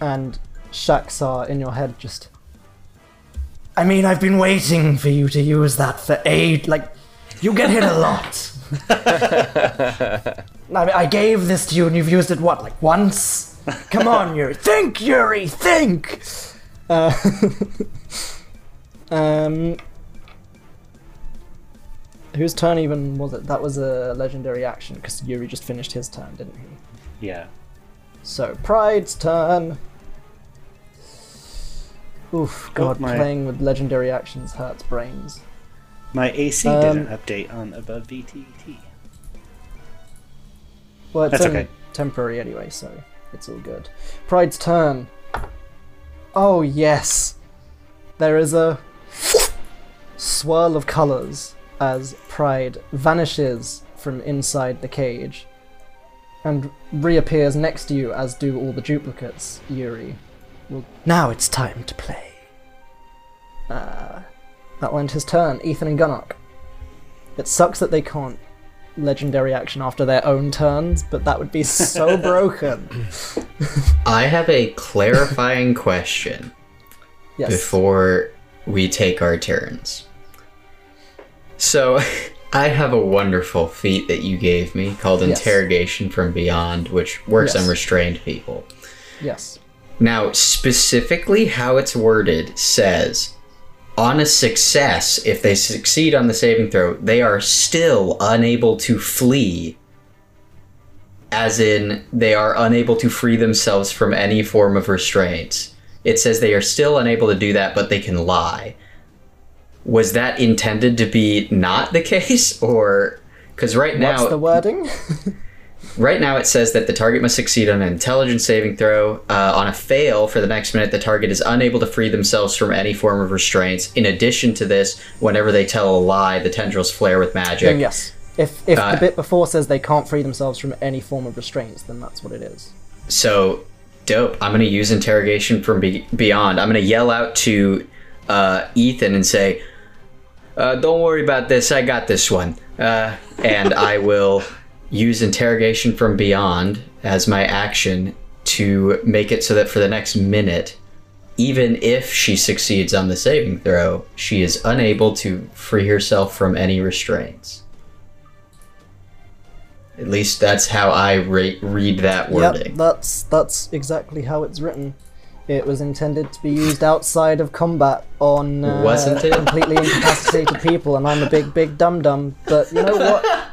And Shaxar in your head just. I mean, I've been waiting for you to use that for aid. Like, you get hit a lot. I, mean, I gave this to you and you've used it, what, like once? Come on, Yuri. Think, Yuri, think! Uh, um, Whose turn even was it? That was a legendary action because Yuri just finished his turn, didn't he? Yeah. So Pride's turn. Oof, God, my- playing with legendary actions hurts brains. My AC Um, didn't update on above VTT. Well, it's That's only okay. temporary anyway, so it's all good. Pride's turn. Oh yes, there is a swirl of colors as Pride vanishes from inside the cage and reappears next to you, as do all the duplicates. Yuri. Well, now it's time to play. Uh, that end his turn. Ethan and Gunnock. It sucks that they can't legendary action after their own turns, but that would be so broken. I have a clarifying question Yes. before we take our turns. So, I have a wonderful feat that you gave me called Yes. Interrogation from Beyond, which works Yes. on restrained people. Yes. Now, specifically how it's worded says on a success, if they succeed on the saving throw, they are still unable to flee. As in, they are unable to free themselves from any form of restraints. It says they are still unable to do that, but they can lie. Was that intended to be not the case, or because right now What's the wording? Right now, it says that the target must succeed on an intelligence saving throw. Uh, on a fail for the next minute, the target is unable to free themselves from any form of restraints. In addition to this, whenever they tell a lie, the tendrils flare with magic. then yes. If if Uh, the bit before says they can't free themselves from any form of restraints, then that's what it is. So, dope. I'm going to use interrogation from be- beyond. I'm going to yell out to uh, Ethan and say, uh, "Don't worry about this. I got this one." Uh, and I will use interrogation from beyond as my action to make it so that for the next minute, even if she succeeds on the saving throw, she is unable to free herself from any restraints. At least that's how I re- read that wording. Yep, that's that's exactly how it's written. It was intended to be used outside of combat on uh, Wasn't it? completely incapacitated people, and I'm a big, big dum dum. But you know what?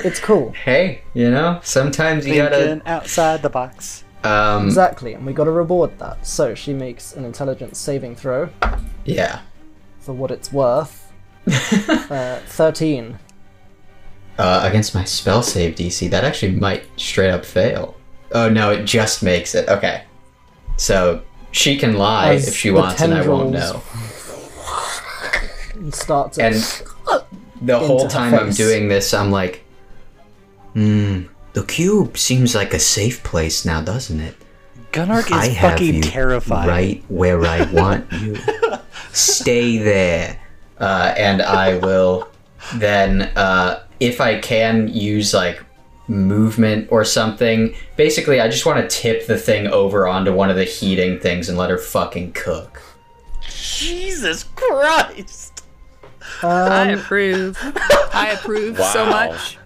It's cool, hey, you know, sometimes you gotta. Thinking outside the box. Um, exactly, and we got to reward that. So she makes an intelligence saving throw yeah. for what it's worth. uh, Thirteen. Uh, against my spell save DC, that actually might straight up fail. Oh no, it just makes it. Okay. So she can lie As if she the wants, and I won't tendrils know. And starts. And the whole her time I'm face. doing this, I'm like, hmm, the cube seems like a safe place now, doesn't it? Gunark I is have fucking you terrifying. right where I want you. Stay there, uh, and I will then, uh, if I can, use like movement or something. Basically, I just want to tip the thing over onto one of the heating things and let her fucking cook. Jesus Christ! I approve. I approve so much.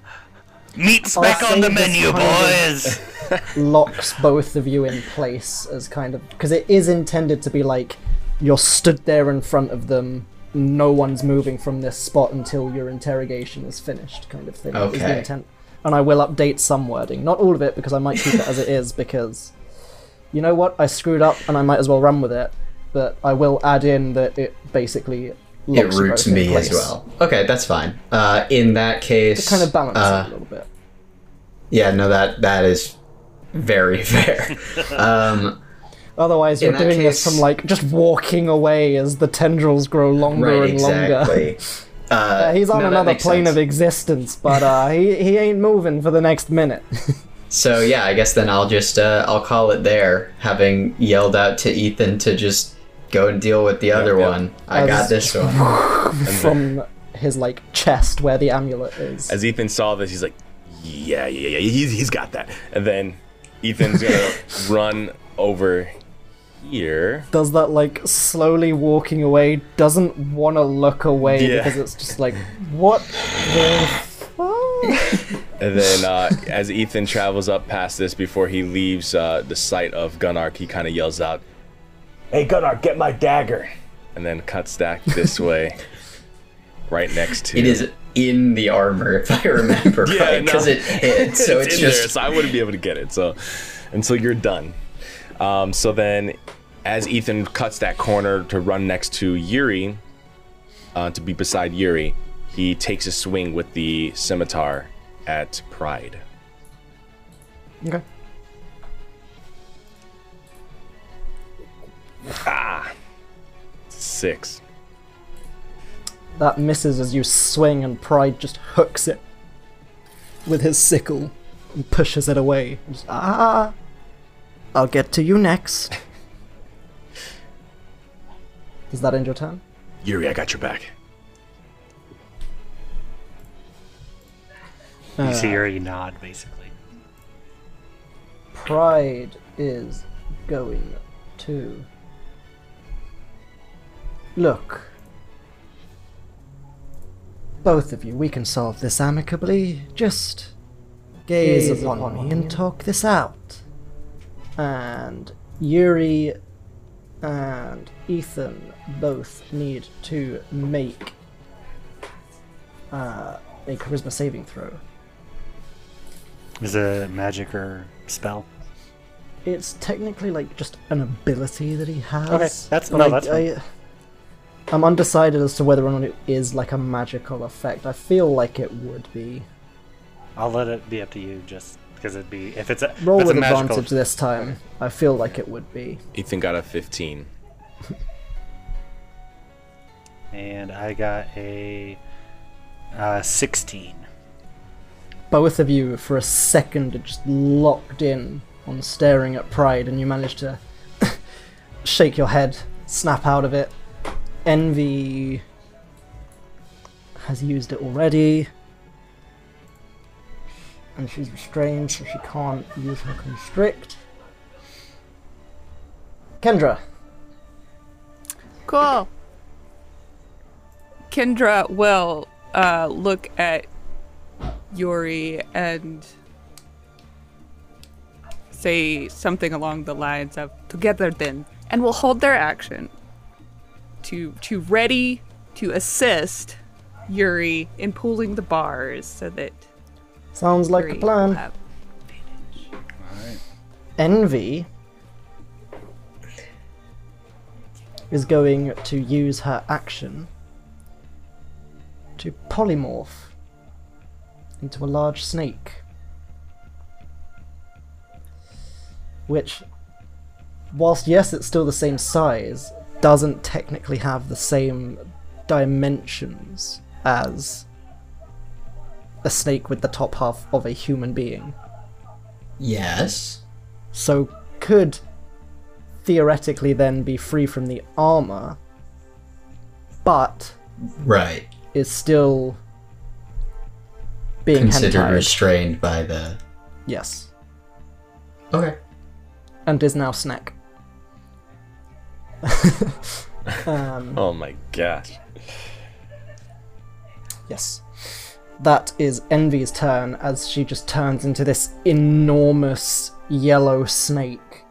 Meat's I'll back on the menu, boys. locks both of you in place as kind of because it is intended to be like you're stood there in front of them no one's moving from this spot until your interrogation is finished kind of thing is the Okay. intent and i will update some wording not all of it because i might keep it as it is because you know what i screwed up and i might as well run with it but i will add in that it basically It roots both in me as well. Okay, that's fine. Uh, in that case, to kind of balance uh, it a little bit Yeah, no, that that is very fair. um, Otherwise, you're In that doing this from like just walking away as the tendrils grow longer right, and longer. exactly. Uh, Uh, he's on no, another plane sense. of existence, but uh, he he ain't moving for the next minute. So yeah, I guess then I'll just uh, I'll call it there, having yelled out to Ethan to just go and deal with the other yep. one. I As- got this one. from his like chest where the amulet is. As Ethan saw this, he's like, "Yeah, yeah, yeah, he's he's got that." And then Ethan's gonna run over here. Does that like slowly walking away? Doesn't want to look away Yeah. because it's just like what the fuck? And then uh, as Ethan travels up past this before he leaves uh, the site of Gunark, he kind of yells out, "Hey Gunnar, get my dagger!" And then cuts back this way, right next to. It is in the armor, if I remember Yeah, right, because no. it hits. So it's, in there, just so I wouldn't be able to get it. So until you're done. Um, so then, as Ethan cuts that corner to run next to Yuri, uh, to be beside Yuri, he takes a swing with the scimitar at Pride. Okay. Six. That misses as you swing, and Pride just hooks it with his sickle and pushes it away. Just, ah, I'll get to you next. Does that end your turn? Yuri, I got your back. You see Yuri nod, basically. Pride is going to look. Both of you, we can solve this amicably. Just gaze, upon, me and talk this out. And Yuri and Ethan both need to make uh, a charisma saving throw. Is it magic or spell? It's technically like just an ability that he has. Okay, that's- no, I, that's fine. I, I'm undecided as to whether or not it is like a magical effect. I feel like it would be. I'll let it be up to you, just because it'd be if it's a Roll it's with a magical, advantage this time. I feel like it would be. Ethan got a 15. and I got a uh, sixteen. Both of you, for a second, are just locked in on staring at Pride, and you manage to shake your head, snap out of it. Envy has used it already. And she's restrained, so she can't use her constrict. Kendra, Cool. Kendra will uh, look at Yuri and say something along the lines of "Together then," and will hold their action to to ready to assist Yuri in pulling the bars so that sounds like a plan. Envy is going to use her action to polymorph into a large snake. Which, whilst yes, it's still the same size, doesn't technically have the same dimensions as a snake with the top half of a human being yes. so could theoretically then be free from the armor, but Right. is still being Considered hentai. restrained by the. Yes, Okay. and is now snack. um, Oh my gosh. Yes. That is Envy's turn as she just turns into this enormous yellow snake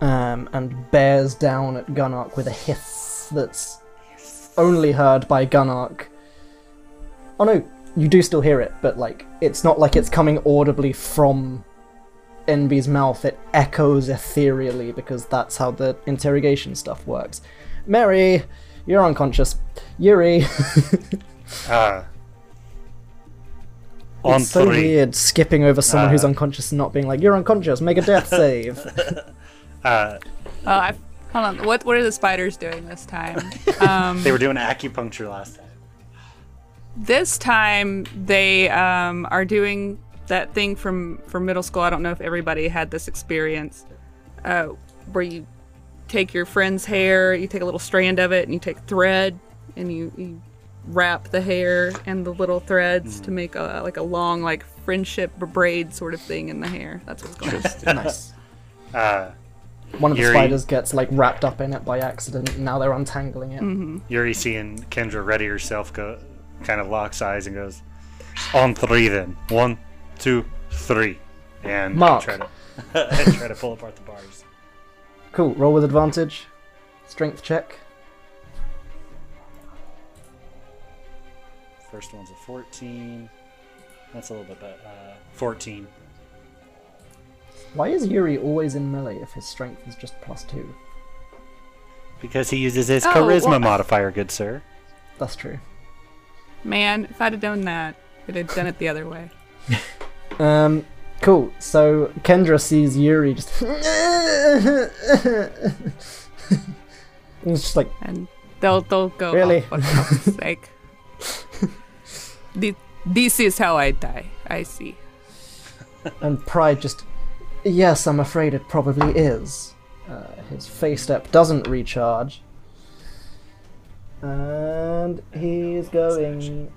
um, and bears down at Gunark with a hiss that's only heard by Gunark. Oh no, you do still hear it, but like it's not like it's coming audibly from Envy's mouth. It echoes ethereally because that's how the interrogation stuff works. Mary, you're unconscious. Yuri, Uh, on it's so three. weird skipping over someone who's Uh. unconscious and not being like, "You're unconscious. Make a death save." Uh, Oh, I, hold on. What what are the spiders doing this time? Um, they were doing acupuncture last time. this time they um, are doing that thing from from middle school. I don't know if everybody had this experience, uh, where you take your friend's hair, you take a little strand of it, and you take thread, and you, you wrap the hair and the little threads to make a like a long like friendship braid sort of thing in the hair. That's what's going on. nice. Uh, One of the spiders gets like wrapped up in it by accident. And now they're untangling it. Yuri seeing Kendra ready herself go, kind of locks eyes and goes, on three then. One, two, three. And Mark. try to and try to pull apart the bars. Cool. Roll with advantage. Strength check. First one's a 14. That's a little bit better. Uh, 14. Why is Yuri always in melee if his strength is just plus two? Because he uses his Oh, charisma well- modifier, good sir. That's true. Man, if I'd have done that, I'd have done it the other way. Um, cool. So Kendra sees Yuri just. It's just like, and they'll they'll go. Really? For fuck's sake. The- This is how I die. I see. and Pride just. Yes, I'm afraid it probably is. Uh, his Fey Step doesn't recharge. And he's going.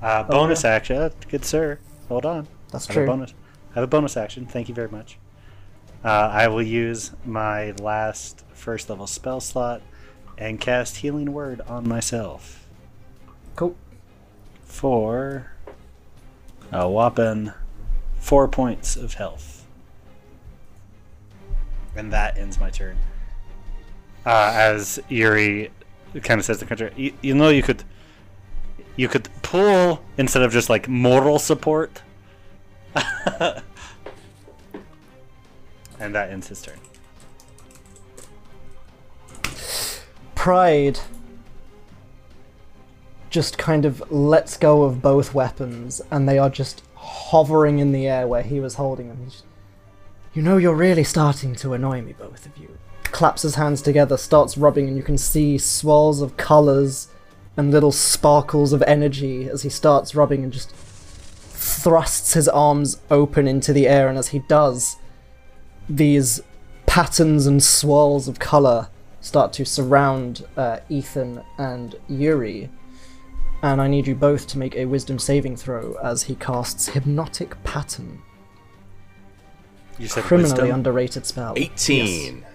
Uh, bonus action, good sir. Hold on. That's I have a true. bonus. I have a bonus action. Thank you very much. Uh, I will use my last first level spell slot and cast Healing Word on myself Cool. for a whopping four points of health. And that ends my turn. Uh, as Yuri kind of says to Kendra, you, you know you could you could pull instead of just like moral support. and that ends his turn. Pride just kind of lets go of both weapons, and they are just hovering in the air where he was holding them. Just, you know, you're really starting to annoy me, both of you. Claps his hands together, starts rubbing, and you can see swirls of colours and little sparkles of energy as he starts rubbing and just thrusts his arms open into the air. And as he does, these patterns and swirls of colour start to surround uh, Ethan and Yuri. And I need you both to make a wisdom saving throw as he casts Hypnotic Pattern. You said Criminally wisdom? underrated spell. Yes. 18.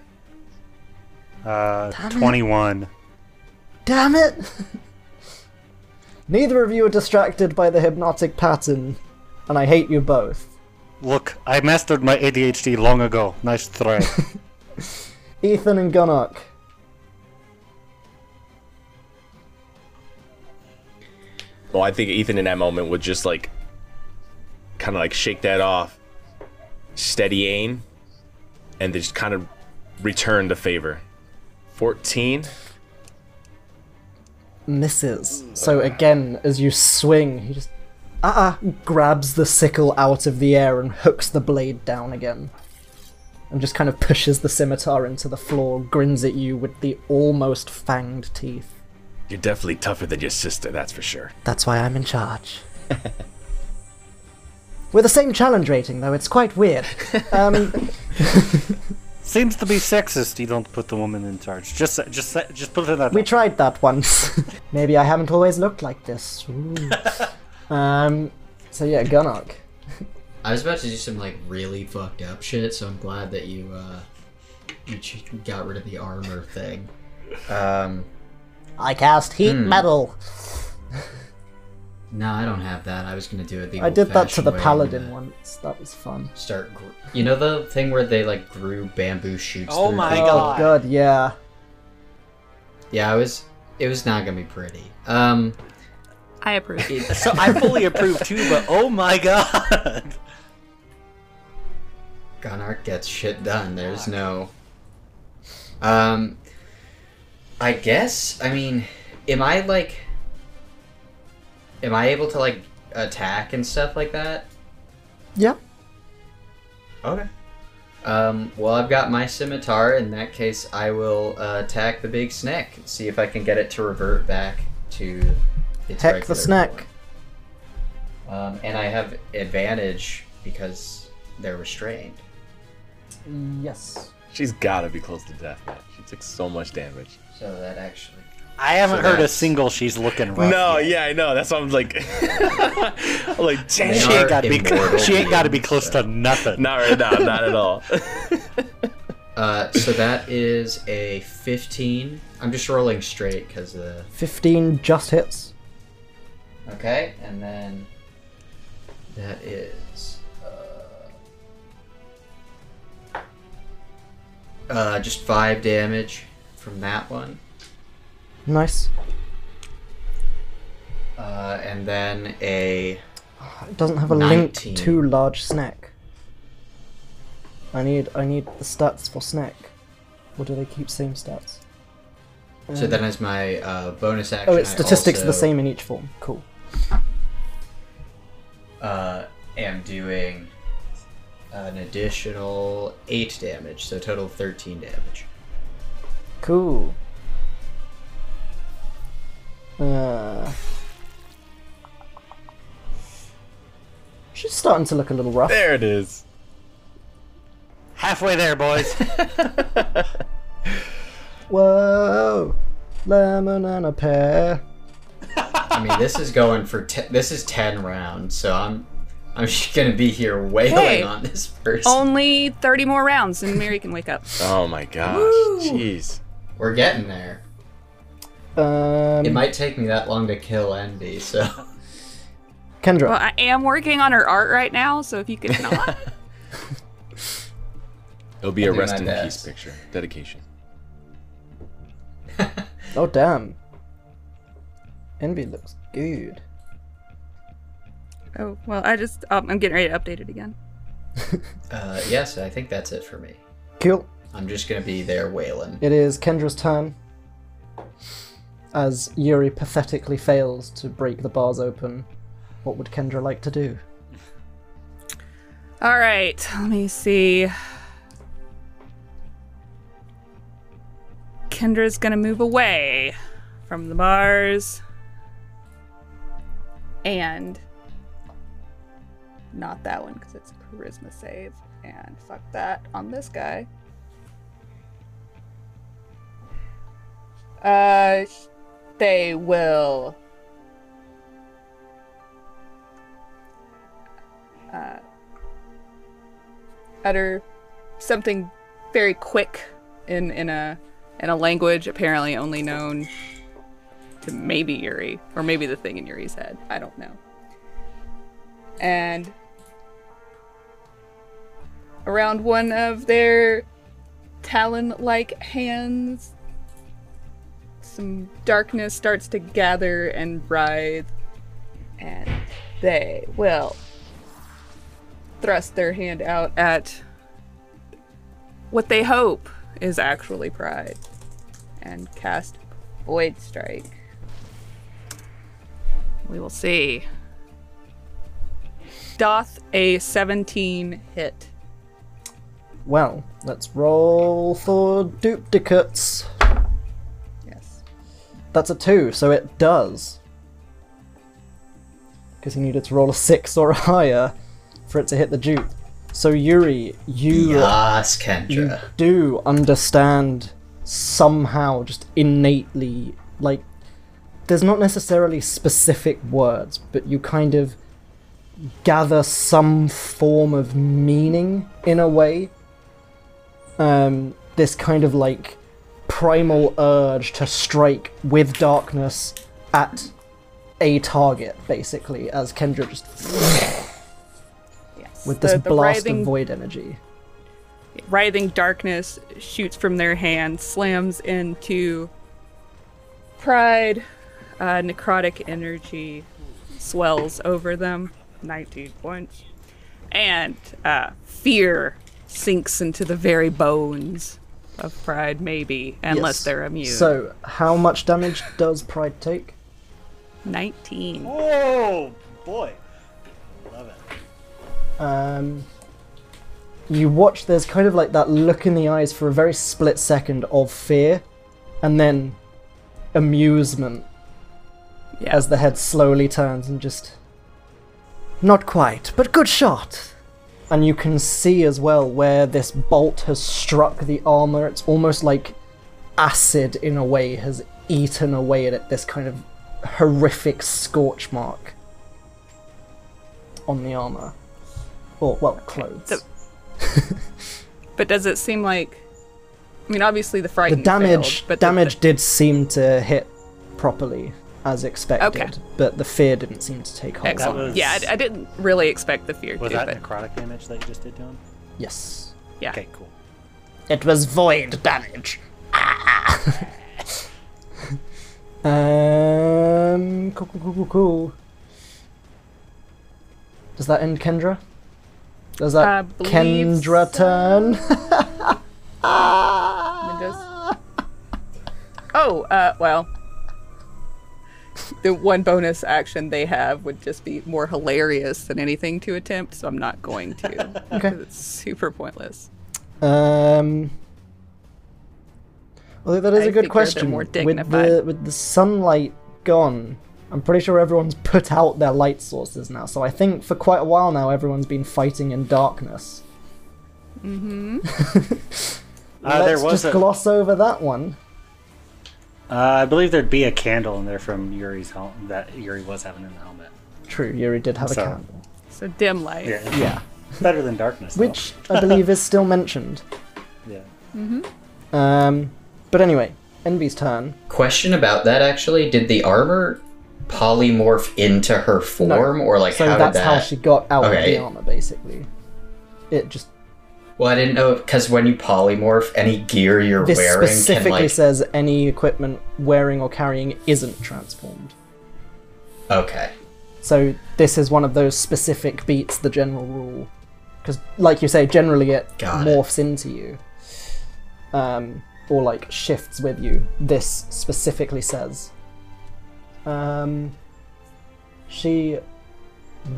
Uh, Damn it. 21. Damn it! Neither of you are distracted by the hypnotic pattern, and I hate you both. Look, I mastered my ADHD long ago. Nice try. Ethan and Gunnock. Well, I think Ethan in that moment would just like kind of like shake that off, steady aim, and just kind of return the favor. 14. misses. So again, as you swing, he just uh uh grabs the sickle out of the air and hooks the blade down again. And just kind of pushes the scimitar into the floor, grins at you with the almost fanged teeth. You're definitely tougher than your sister, that's for sure. That's why I'm in charge. We're the same challenge rating, though. It's quite weird. Um, Seems to be sexist. You don't put the woman in charge. Just, just, just put it in that. we tried that once. Maybe I haven't always looked like this. Ooh. um, so yeah, Gunnock. I was about to do some like really fucked up shit, so I'm glad that you uh you ch- got rid of the armor thing. Um, I cast heat metal. No, I don't have that. I was gonna do it the I did that to the way, paladin once. That was fun. Start. Gr- you know the thing where they like grew bamboo shoots. Oh my people? God. Oh god, yeah. Yeah, I was. It was not gonna be pretty. Um, I approve. So I fully approve too, but oh my god. Gunark gets shit done. There's no. Um, I guess. I mean, am I like? Am I able to like attack and stuff like that? Yep. Okay. Um, well, I've got my scimitar. In that case, I will uh, attack the big snake. See if I can get it to revert back to its Heck the regular snack. Um, and I have advantage because they're restrained. Yes. She's gotta be close to death, man. She took so much damage. So that actually. I haven't So heard a single she's looking rough. no, yet. yeah, I know. That's why I'm like, I'm like, damn. She ain't got to be. immortal She ain't got to be close so- to nothing. Not right now, not at all. Uh, so that is a 15. I'm just rolling straight because uh. 15 just hits. Okay, and then that is uh, uh just five damage from that one, Nice. uh, and then a It doesn't have a link 19. to large snack. I need I need the stats for snack. Or do they keep same stats? so then as my uh, bonus action. Oh, its statistics are the same in each form. Cool. Uh, am doing an additional eight damage, so total thirteen damage. Cool. Uh, she's starting to look a little rough. there it is. Halfway there, boys. Whoa, lemon and a pear. I mean, this is going for te- this is ten rounds, so I'm I'm just gonna be here wailing Hey. on this person. Only 30 more rounds and Mary can wake up. Oh my gosh. Jeez. We're getting there. Um, It might take me that long to kill Envy, so Kendra. Well, I am working on her art right now, so if you could not. It'll be I'll a rest in best. peace picture. Dedication. Oh damn. Envy looks good. oh, well, I just, um, I'm getting ready to update it again. uh, yes, I think that's it for me. Cool. I'm just gonna be there wailing. It is Kendra's turn. As Yuri pathetically fails to break the bars open, what would Kendra like to do? All right, let me see. Kendra's gonna move away from the bars. And not that one because it's a charisma save. And fuck that on this guy. Uh, they will. Uh, utter something very quick in in a in a language apparently only known to maybe Yuri or maybe the thing in Yuri's head. I don't know. And around one of their talon-like hands some darkness starts to gather and writhe and they will thrust their hand out at what they hope is actually pride and cast void strike we will see doth a 17 hit Well, let's roll for duplicates. yes That's a two, so it does. Because he needed to roll a six or higher for it to hit the dupe. So Yuri, you Yes, Kendra. you Kendra. do understand somehow, just innately, like there's not necessarily specific words, but you kind of gather some form of meaning in a way. Um, this kind of like primal urge to strike with darkness at a target basically as Kendra just Yes. with this The- the blast writhing- of void energy. writhing darkness shoots from their hand, slams into Pride. Uh, necrotic energy swells over them. 19 points. And uh, fear sinks into the very bones of Pride, maybe, unless Yes. they're immune. So, how much damage does Pride take? 19. Oh boy, love it. Um, you watch, there's kind of like that look in the eyes for a very split second of fear, and then amusement Yeah. as the head slowly turns and just. Not quite, but good shot! And you can see as well where this bolt has struck the armor. It's almost like acid, in a way, has eaten away at it, this kind of horrific scorch mark on the armor. Or, well, clothes. The- But does it seem like. I mean, obviously the fright. the damage failed, but the- damage did seem to hit properly as expected, Okay. but the fear didn't seem to take hold. Excellent. Was- Yeah, I, I didn't really expect the fear Was to, that but necrotic damage that you just did to him? Yes. yeah. Okay, cool. It was void damage. um, cool, cool, cool, cool, cool. Does that end Kendra? Does that believe Kendra turn? It does. Oh, uh, well. The one bonus action they have would just be more hilarious than anything to attempt, so I'm not going to. Okay. 'cause It's super pointless. Um. Well, that is I a good question. more with the with the sunlight gone, I'm pretty sure everyone's put out their light sources now. So I think for quite a while now, everyone's been fighting in darkness. Uh, Let's there was just a, gloss over that one. Uh, I believe there'd be a candle in there from Yuri's helmet that Yuri was having in the helmet. True, Yuri did have a So- candle. So dim light. Yeah, Yeah, better than darkness. which I believe is still mentioned. yeah. Mm-hmm. Um, but anyway, Envy's turn. Question about that actually: Did the armor polymorph into her form, or like so how that's did that? how she got out of the armor, basically. It just Well, I didn't know because when you polymorph, any gear you're this wearing can specifically like. says any equipment wearing or carrying isn't transformed. Okay. So this is one of those specific beats the general rule, because like you say, generally it Got it. morphs into you, um, or like shifts with you. This specifically says. Um, she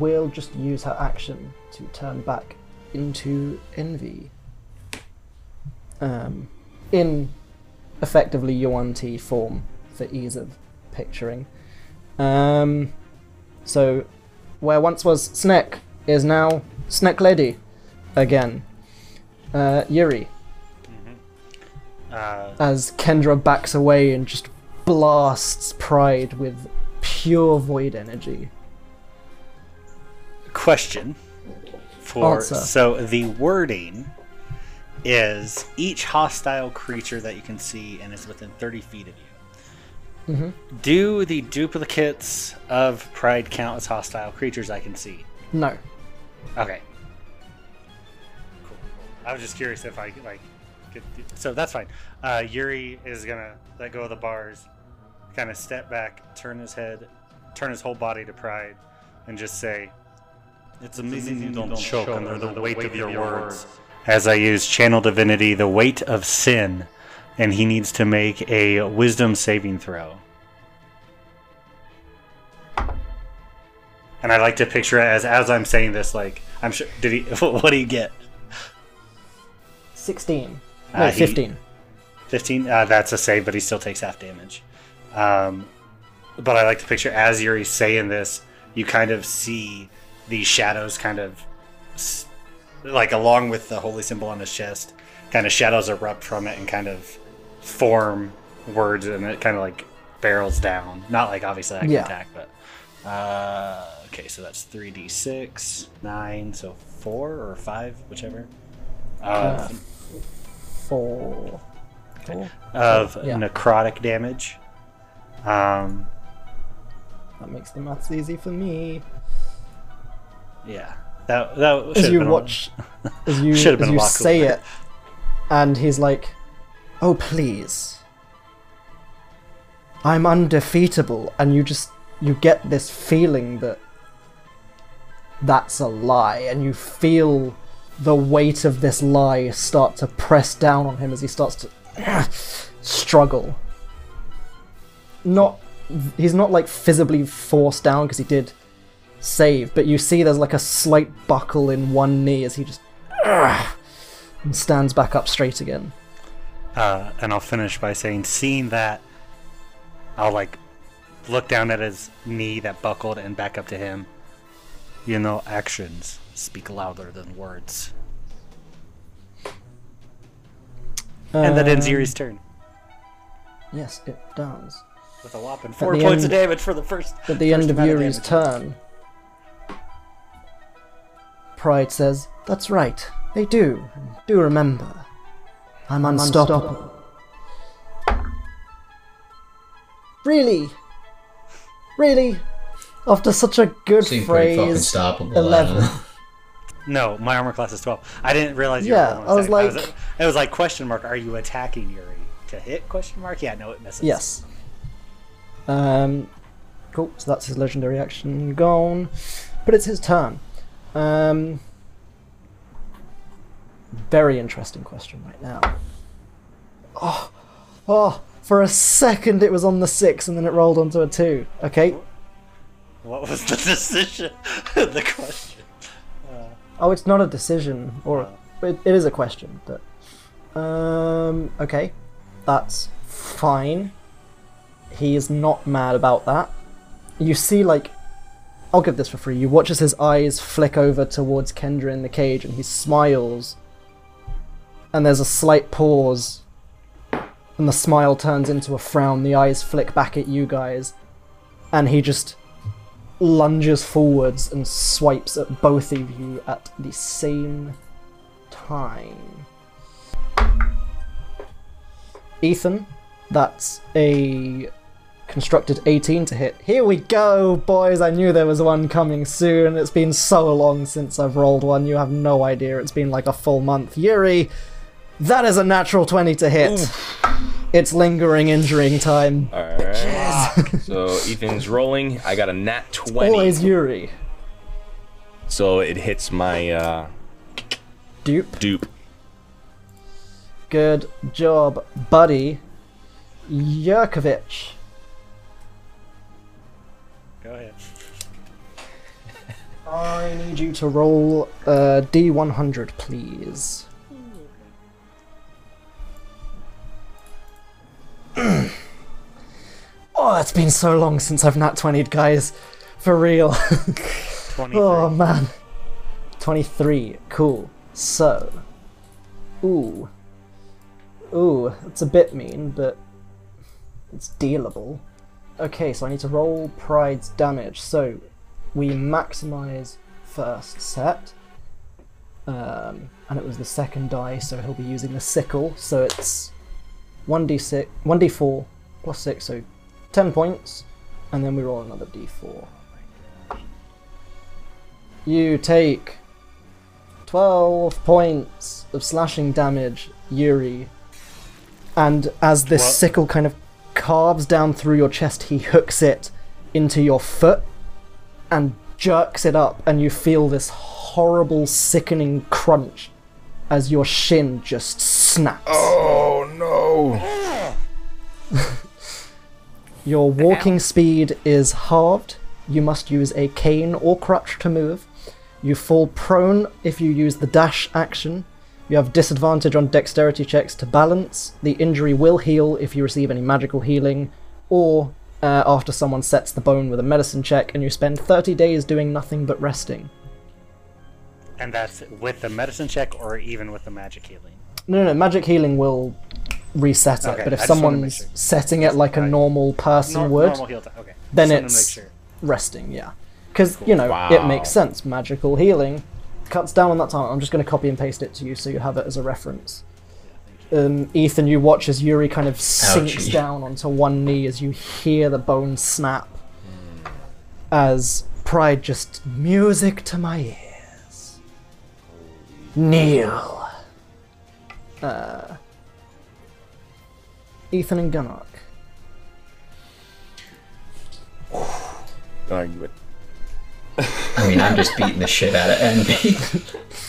will just use her action to turn back into envy. Um, in effectively Yuan Ti form for ease of picturing. Um, so, where once was Snek is now Snek Lady again. Uh, Yuri, Uh, as Kendra backs away and just blasts Pride with pure void energy. question for Answer. so the wording is each hostile creature that you can see and is within 30 feet of you. Mhm. Do the duplicates of Pride count as hostile creatures I can see? No. Okay. Cool. I was just curious if I could like could. So that's fine. Uh, Yuri is gonna let go of the bars, kind of step back, turn his head, turn his whole body to Pride, and just say, "It's amazing you don't choke under the weight of your words." As I use Channel Divinity, the weight of sin, and he needs to make a Wisdom saving throw. And I like to picture it as as I'm saying this, like I'm sure. Did he? What do you get? 16. No, Uh, he- 15. 15 uh, that's a save but he still takes half damage um, but i like to picture as yuri's saying this you kind of see these shadows kind of like along with the holy symbol on his chest kind of shadows erupt from it and kind of form words and it kind of like barrels down not like obviously I can Yeah. attack but uh, okay so that's 3d6 9 so 4 or 5 whichever uh, Uh, Four. Of Yeah. necrotic damage. Um, That makes the maths easy for me. Yeah. That that As you watch, as you as been you say it, and he's like, "Oh please, I'm undefeatable," and you just you get this feeling that that's a lie, and you feel the weight of this lie start to press down on him as he starts to struggle. Not, he's not like visibly forced down because he did save, but you see there's like a slight buckle in one knee as he just and stands back up straight again. Uh, and I'll finish by saying, seeing that, I'll like look down at his knee that buckled and back up to him. You know, actions speak louder than words. and that ends Um, Yuri's turn Yes, it does. with a whopping four points end- of damage for the first. At the first end of Yuri's turn, Pride says, That's right, they do. Do remember, I'm unstoppable. Really? Really? After such a good Seem pretty fucking phrase, 11. No, my armor class is twelve. I didn't realize you Yeah, were I was rolling a like- it was like question mark. Are you attacking Yuri to hit? Question mark. Yeah, no, it misses. Yes. Um, cool. So that's his legendary action gone, but it's his turn. Um, very interesting question right now. Oh, oh! For a second, it was on the six, and then it rolled onto a two. Okay. What was the decision? the question. Oh, it's not a decision, or it, it is a question, but um, okay, that's fine. He is not mad about that. You see, like, I'll give this for free. You watch as his eyes flick over towards Kendra in the cage, and he smiles. And there's a slight pause, and the smile turns into a frown. The eyes flick back at you guys, and he just lunges forwards and swipes at both of you at the same time. Ethan, that's a constructed 18 to hit. Here we go, boys. I knew there was one coming soon. It's been so long since I've rolled one. You have no idea. It's been like a full month. Yuri, that is a natural 20 to hit. It's lingering injuring time. Alright. so Ethan's rolling. I got a nat 20. Always Yuri. So it hits my uh, Dupe. dupe. Good job, buddy. Yurkovich. I need you to roll uh, a D100, please. oh, it's been so long since I've nat 20'd, guys. For real. Oh, man. 23. Cool. So. Ooh. Ooh, it's a bit mean, but it's dealable. Okay, so I need to roll Pride's damage. So we maximize first set. Um, and it was the second die, so he'll be using the sickle. So it's 1d6, 1d4 plus 6, so 10 points. And then we roll another d4. You take 12 points of slashing damage, Yuri. And as this What? sickle kind of carves down through your chest, he hooks it into your foot and jerks it up, and you feel this horrible, sickening crunch as your shin just snaps. Oh no! Your walking speed is halved. You must use a cane or crutch to move. You fall prone if you use the dash action. You have disadvantage on dexterity checks to balance. The injury will heal if you receive any magical healing, or uh, after someone sets the bone with a medicine check, and you spend 30 days doing nothing but resting. And that's with the medicine check or even with the magic healing. No, no, no, magic healing will reset it, Okay, but if I just wanted to make someone's sure. setting it like a Right. normal person Nor- would, Normal heal time. Okay. then Just wanted to it's sure. resting, yeah. Because, you know, it makes sense. Magical healing cuts down on that time. I'm just going to copy and paste it to you so you have it as a reference. Um, Ethan, you watch as Yuri kind of sinks Ouchie. down onto one knee as you hear the bone snap. as pride just music to my ears. Kneel. Uh, Ethan and Gunnock. Argument. I mean, I'm just beating the shit out of Envy.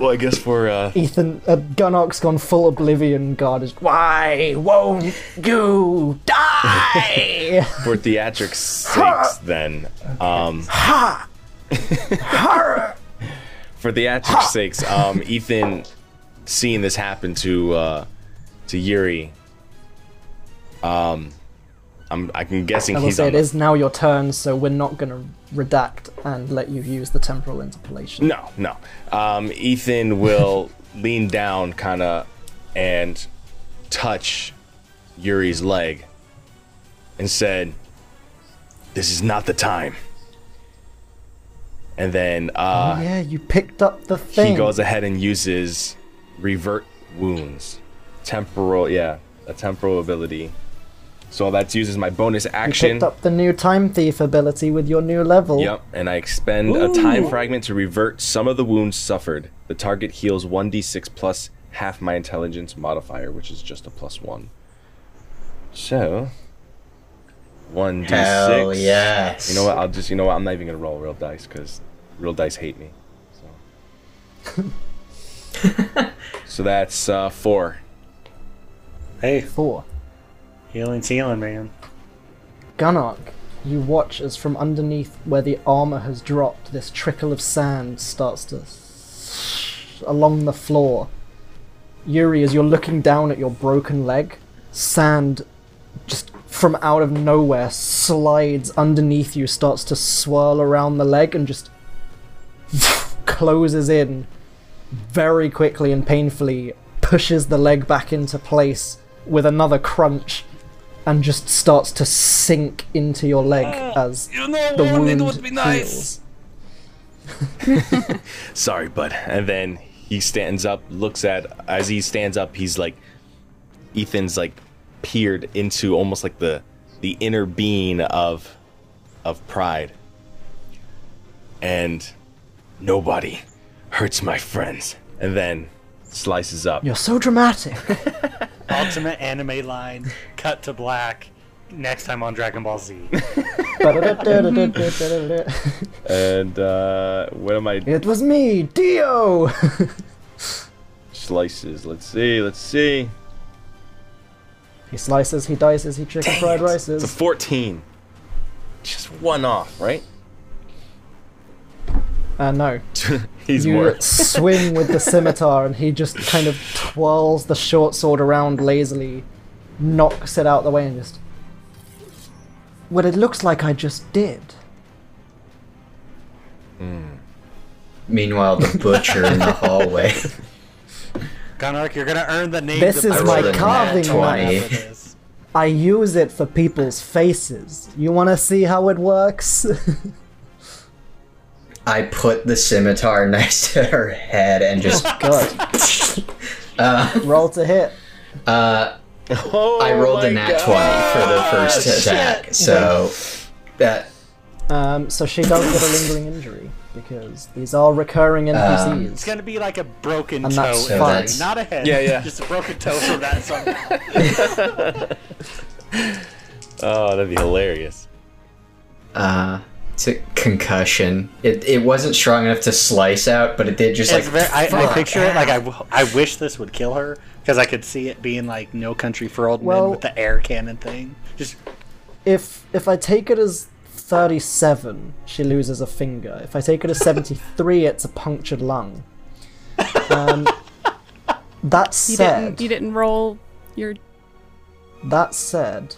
Well, I guess for uh, Ethan, uh, Gunnock's gone full oblivion. God is. Why won't you die? for theatrics sakes, then, um, ha! for theatrics sakes, um, Ethan, seeing this happen to uh, to Yuri, um, I'm I'm guessing I will he's say it is now your turn, so we're not going to redact and let you use the temporal interpolation. No, no. Um, Ethan will lean down, kind of, and touch Yuri's leg, and said, "This is not the time." And then uh, Oh, yeah, you picked up the thing. he goes ahead and uses revert wounds, temporal, yeah, a temporal ability. So that's used as my bonus action. You action. picked up the new time thief ability with your new level. Yep, and I expend a time fragment to revert some of the wounds suffered. The target heals 1d6 plus half my intelligence modifier, which is just a plus 1. So, 1d6. Hell yes. You know what? I'll just, you know what? I'm not even going to roll real dice because real dice hate me. So, so that's uh, 4. Hey, Four. Healing's healing, man. Gunnock, you watch as from underneath where the armor has dropped, this trickle of sand starts to along the floor. Yuri, as you're looking down at your broken leg, sand just from out of nowhere slides underneath you, starts to swirl around the leg, and just closes in very quickly and painfully, pushes the leg back into place with another crunch and just starts to sink into your leg oh, as you know, the wound heals. Sorry, bud. And then he stands up, looks at as he stands up, he's like Ethan's like peered into almost like the the inner being of of pride. And nobody hurts my friends. And then slices up. You're so dramatic. Ultimate anime line, cut to black. Next time on Dragon Ball Z. And uh what am I it was me, Dio. slices? Let's see, let's see. he slices, he dices, he chicken fried It's a 14. Just one off, right? Uh, no, He's you more swing with the scimitar, and he just kind of twirls the short sword around lazily, knocks it out the way, and just. Well, it looks like I just did. Meanwhile, the butcher in the hallway. Gunark, you're gonna earn the name. This of is the my rolled a nat carving knife. I use it for people's faces. You want to see how it works? I put the scimitar next to her head and just. Good. Uh, Roll to hit. uh, Oh I rolled a my nat 20 for the first attack, so that Um, so she does get a lingering injury because these are recurring NPCs. It's gonna be like a broken And toe, that's injury, fine. not a head. Yeah, yeah. Just a broken toe from that somehow. Oh, that'd be hilarious. uh, it's a concussion. It it wasn't strong enough to slice out, but it did just like. Very, I, I fuck. picture it like I, w- I wish this would kill her because I could see it being like No Country for Old Well- Men with the air cannon thing. Just If if I take it as 37, she loses a finger. If I take it as 73, it's a punctured lung. Um, that You said, didn't. You didn't roll your. that said,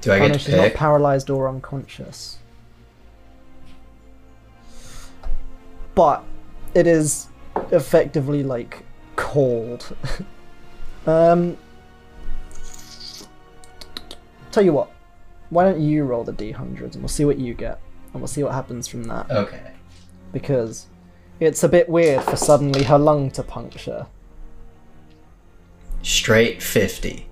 Do I oh get no, to she's not paralyzed or unconscious. But it is effectively like cold. um, tell you what, why don't you roll the d100s and we'll see what you get, and we'll see what happens from that. Okay. Because it's a bit weird for suddenly her lung to puncture. Straight 50.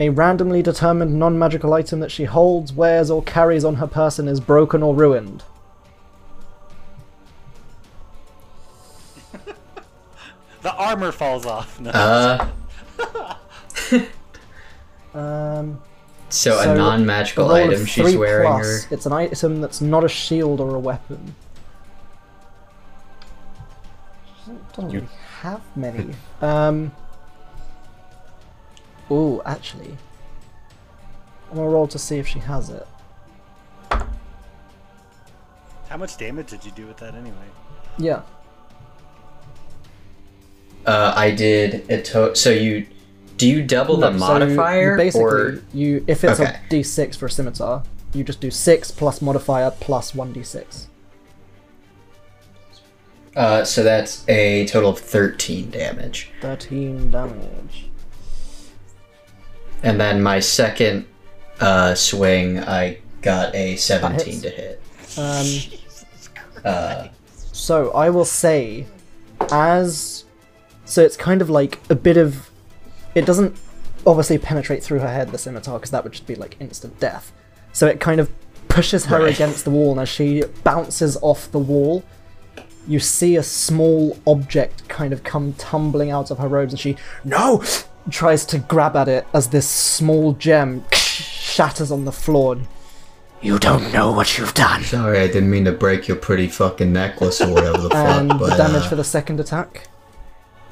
A randomly determined non magical item that she holds, wears, or carries on her person is broken or ruined. The armor falls off. No. Uh, Um, so, so a non-magical item she's wearing plus. her. It's an item that's not a shield or a weapon. Doesn't, doesn't You- really have many. Um. Ooh, actually, I'm gonna roll to see if she has it. How much damage did you do with that anyway? Yeah. Uh, I did a to- so you do you double the No, so modifier basically, or you if it's Okay. a d6 for a scimitar, you just do six plus modifier plus one d6. uh, so that's a total of 13 damage. Thirteen damage. And then my second uh, swing, I got a 17 to hit. Um, Uh, So I will say, as so it's kind of like a bit of, it doesn't obviously penetrate through her head the scimitar because that would just be like instant death. So it kind of pushes her Right. against the wall, and as she bounces off the wall, you see a small object kind of come tumbling out of her robes, and she no tries to grab at it as this small gem shatters on the floor. You don't know what you've done. sorry, I didn't mean to break your pretty fucking necklace or whatever the And fuck, the but damage uh, for the second attack,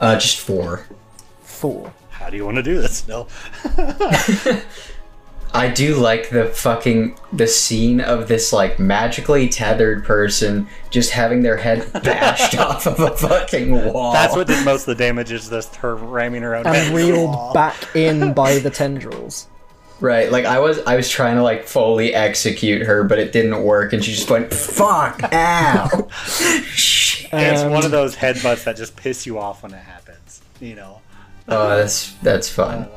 uh, just four. four. How do you want to do this, Bill? I do like the fucking the scene of this like magically tethered person just having their head bashed off of a fucking wall. That's what did most of the damage is this her ramming her own head. and reeled back in by the tendrils. Right, like I was I was trying to like fully execute her, but it didn't work and she just went fuck ow. Shit. It's one of those headbutts that just piss you off when it happens. You know. Oh, that's that's I fun.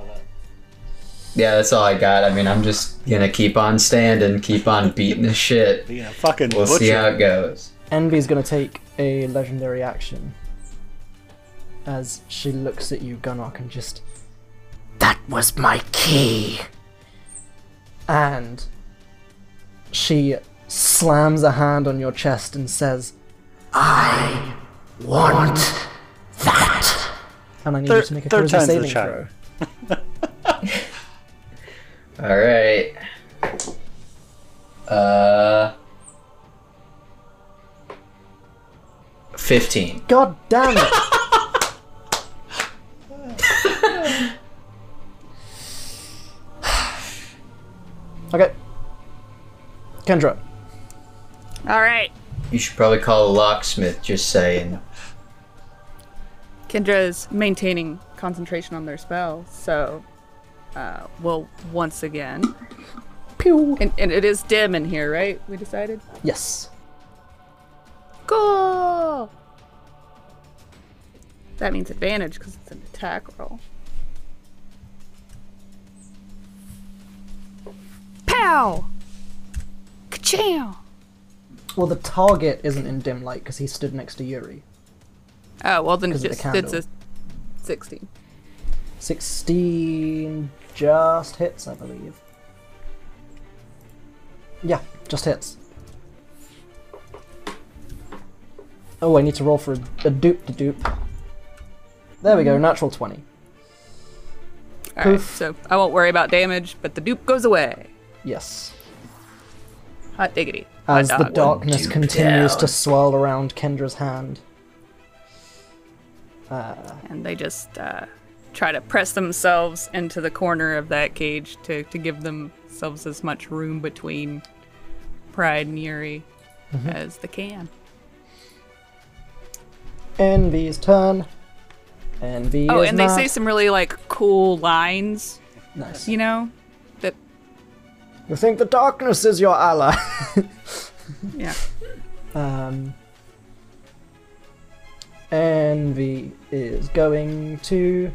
Love it. Yeah, that's all I got. I mean, I'm just gonna keep on standing, keep on beating the shit. Yeah, fucking We'll see how it goes. Envy's gonna take a legendary action as she looks at you, Gunrock, and just That was my key. and she slams a hand on your chest and says, I want that. and I need Third- you to make a third charisma saving throw. All right. Uh. Fifteen. God damn it! okay. Kendra. All right. You should probably call a locksmith. Just saying. Kendra is maintaining concentration on their spell, so uh, we'll once again. Pew! And, and it is dim in here, right? We decided? Yes. Cool! That means advantage because it's an attack roll. Pow! Ka-chow! Well, the target isn't in dim light because he stood next to Yuri. Oh, well then 'Cause of the just, it's a 16. 16 just hits, I believe. Yeah, just hits. Oh, I need to roll for a, a dupe to dupe. There we go, natural 20. Alright, so I won't worry about damage, but the dupe goes away. Yes. Hot diggity. Hot As the darkness continues down. to swirl around Kendra's hand. and they just uh, try to press themselves into the corner of that cage to, to give themselves as much room between Pride and Yuri as they can. Envy's turn. Envy Oh, is and they say some really like cool lines, Nice. you know? That You think the darkness is your ally? yeah. Um, Envy is going to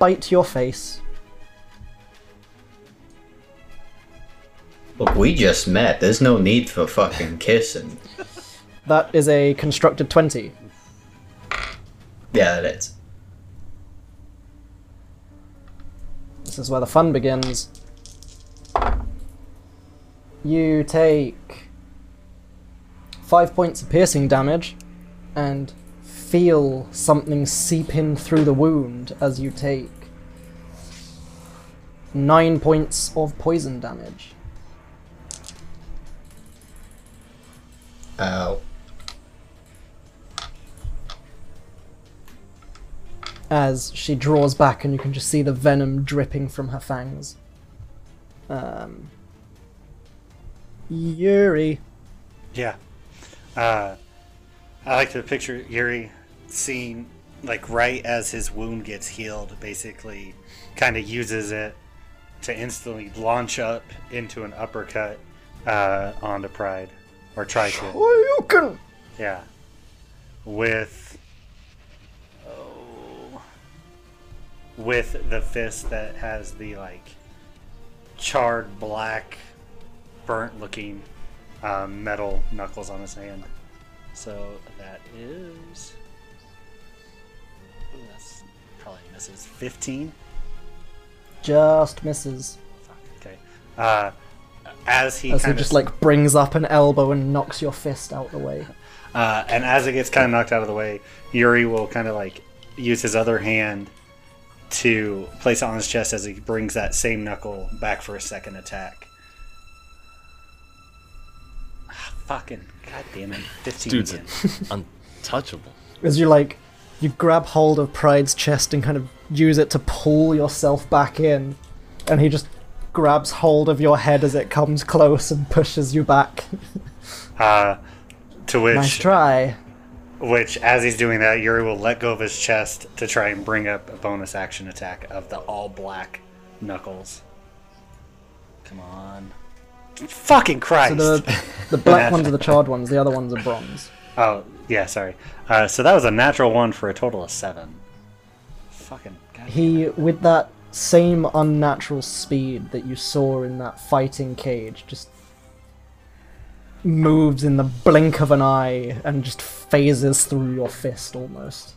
bite your face. Look, we just met. There's no need for fucking kissing. That is a constructed 20. Yeah, that is. This is where the fun begins. You take five points of piercing damage and feel something seep in through the wound as you take nine points of poison damage. Ow. as she draws back and you can just see the venom dripping from her fangs. Um, Yuri. Yeah. Uh, I like to picture Yuri seeing, like, right as his wound gets healed, basically, kind of uses it to instantly launch up into an uppercut uh, onto Pride. Or try to. you can. Yeah. With. Oh. With the fist that has the, like, charred black, burnt looking um, metal knuckles on his hand. So that is. Misses. 15? Just misses. Okay. Uh, as he As he kind just like brings up an elbow and knocks your fist out the way. Uh, and as it gets kind of knocked out of the way, Yuri will kind of like use his other hand to place it on his chest as he brings that same knuckle back for a second attack. Ah, fucking god damn it! Fifteen Dude's again. untouchable. As you like, you grab hold of Pride's chest and kind of use it to pull yourself back in, and he just grabs hold of your head as it comes close and pushes you back. Uh, to which, nice try. which, as he's doing that, Yuri will let go of his chest to try and bring up a bonus action attack of the all black knuckles. Come on. Fucking So the the black ones are the charred ones. The other ones are bronze. Oh, yeah, sorry. Uh, so that was a natural one for a total of seven. Fucking. He, with that same unnatural speed that you saw in that fighting cage, just moves in the blink of an eye and just phases through your fist almost.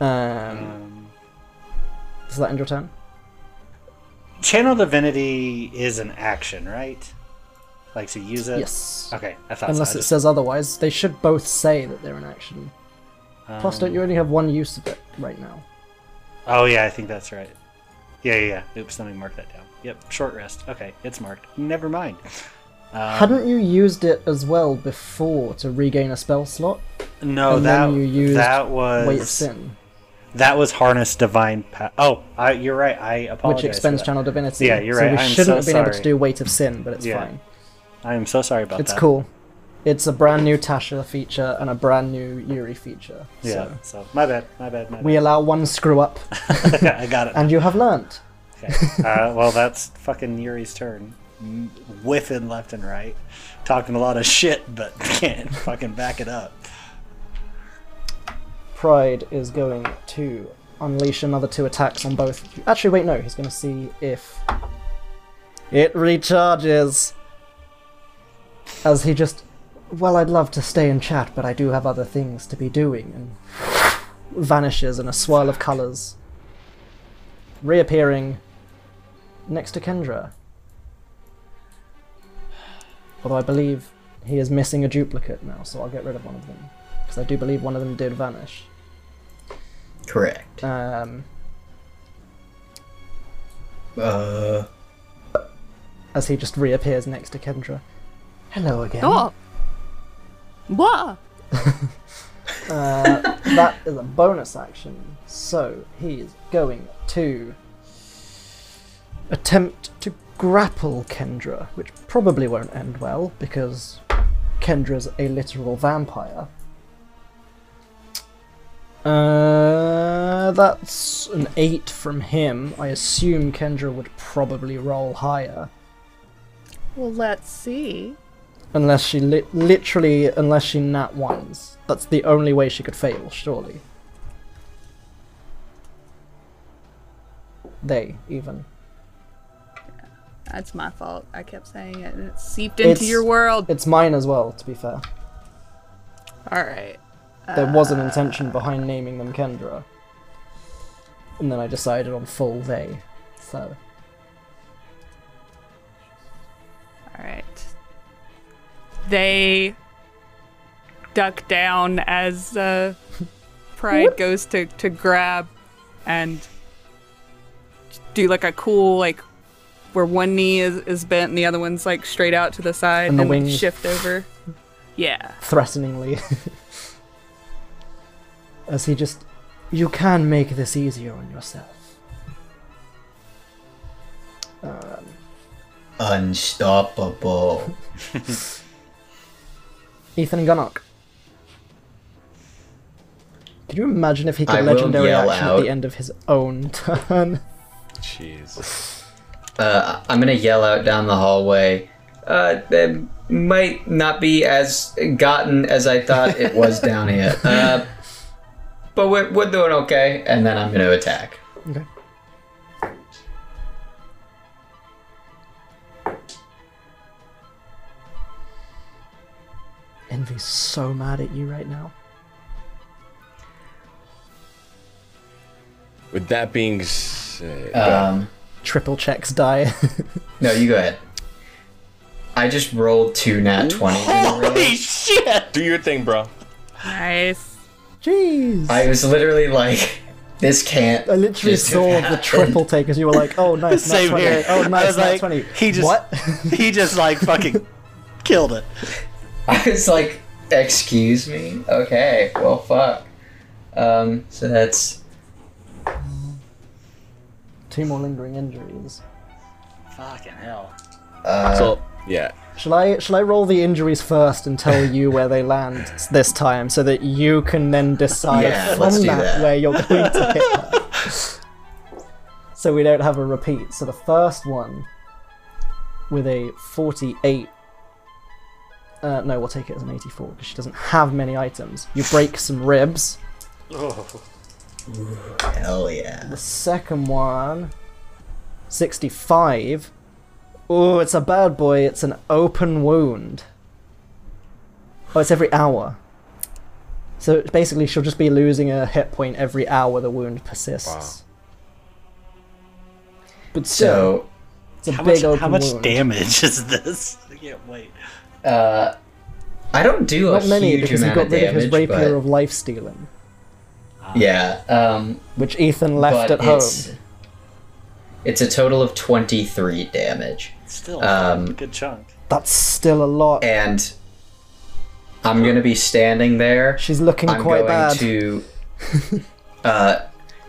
Um, Um, does that end your turn? Channel Divinity is an action, right? Like to use it? Yes. Okay, I thought Unless so. It just- says otherwise, they should both say that they're an action. Plus, don't you only have one use of it right now? Oh, yeah, I think that's right. Yeah, yeah, yeah. Oops, let me mark that down. Yep, short rest. Okay, it's marked. Never mind. Um, Hadn't you used it as well before to regain a spell slot? no, and that then you used that was Weight of Sin, that was harness divine. Pa- oh, I, you're right. I apologize. which expends channel divinity. Yeah, you're right. so we I'm shouldn't so have been able to do Weight of Sin, but it's Yeah, fine. I am so sorry about It's that. It's cool. It's a brand new Tasha feature and a brand new Yuri feature. Yeah. So So my bad. My bad. My we allow one screw up. I got it. and you have learned. Okay. Uh, well, that's fucking Yuri's turn. M- Whiffing left and right, talking a lot of shit, but can't fucking back it up. Pride is going to unleash another two attacks on both. Actually, wait, no. He's going to see if it recharges. As he just, well, I'd love to stay and chat, but I do have other things to be doing, and vanishes in a swirl of colours, reappearing next to Kendra. Although I believe he is missing a duplicate now, so I'll get rid of one of them because I do believe one of them did vanish. Correct. Um, Uh, as he just reappears next to Kendra. Hello again. Oh. What? Uh, that is a bonus action, so he is going to attempt to grapple Kendra, which probably won't end well because Kendra's a literal vampire. Uh, that's an 8 from him. I assume Kendra would probably roll higher. Well, let's see. Unless she li- literally, unless she nat ones. That's the only way she could fail, surely. They, even. That's my fault. I kept saying it and it seeped into It's- your world. It's mine as well, to be fair. All right. There was an uh, intention behind naming them Kendra. And then I decided on full they. So All right. They duck down as uh, Pride goes to, to grab and do like a cool like where one knee is, is bent and the other one's like straight out to the side And and, the wings- shift over. Yeah. threateningly. As he just. You can make this easier on yourself. Um, Unstoppable. Ethan Gunnock. Could you imagine if he could I legendary yell action at the end of his own turn? Jeez. Uh, I'm gonna yell out down the hallway. Uh, that might not be as gotten as I thought it was down here. Uh, but we're, we're doing okay, and then I'm gonna attack. Okay. Envy's so mad at you right now. With that being said, Um, Triple checks die. no, you go ahead. I just rolled two nat 20. Holy shit! do your thing, bro. Nice. Jeez. I was literally like, this can't. I literally just saw the triple take as you were like, oh nice, nat Same 20. here. Oh I nice, was nat like, 20. he just- What? He just like fucking killed it. I was like, excuse me? Okay, well, fuck. Um, so that's. Two more lingering injuries. Fucking hell. Uh, So yeah, Shall I shall I roll the injuries first and tell you where they land this time so that you can then decide Yeah, from let's do that, that. where you're going to hit her? so we don't have a repeat. So the first one with a 48 uh, no, we'll take it as an 84 because she doesn't have many items. You break some ribs. Oh. Hell yeah. The second one, 65. Oh, it's a bad boy. It's an open wound. Oh, it's every hour. So basically, she'll just be losing a hit point every hour the wound persists. Wow. But still, So, it's a How big much, open how much wound. damage is this? I can't wait. Uh, I don't do a Not many huge because he got of rid of his rapier but of life stealing, yeah. Um, which Ethan left but at home. it's, It's a total of 23 damage. Still, Um, a good chunk. That's still a lot. And I'm gonna be standing there. She's looking I'm quite going bad. to. uh,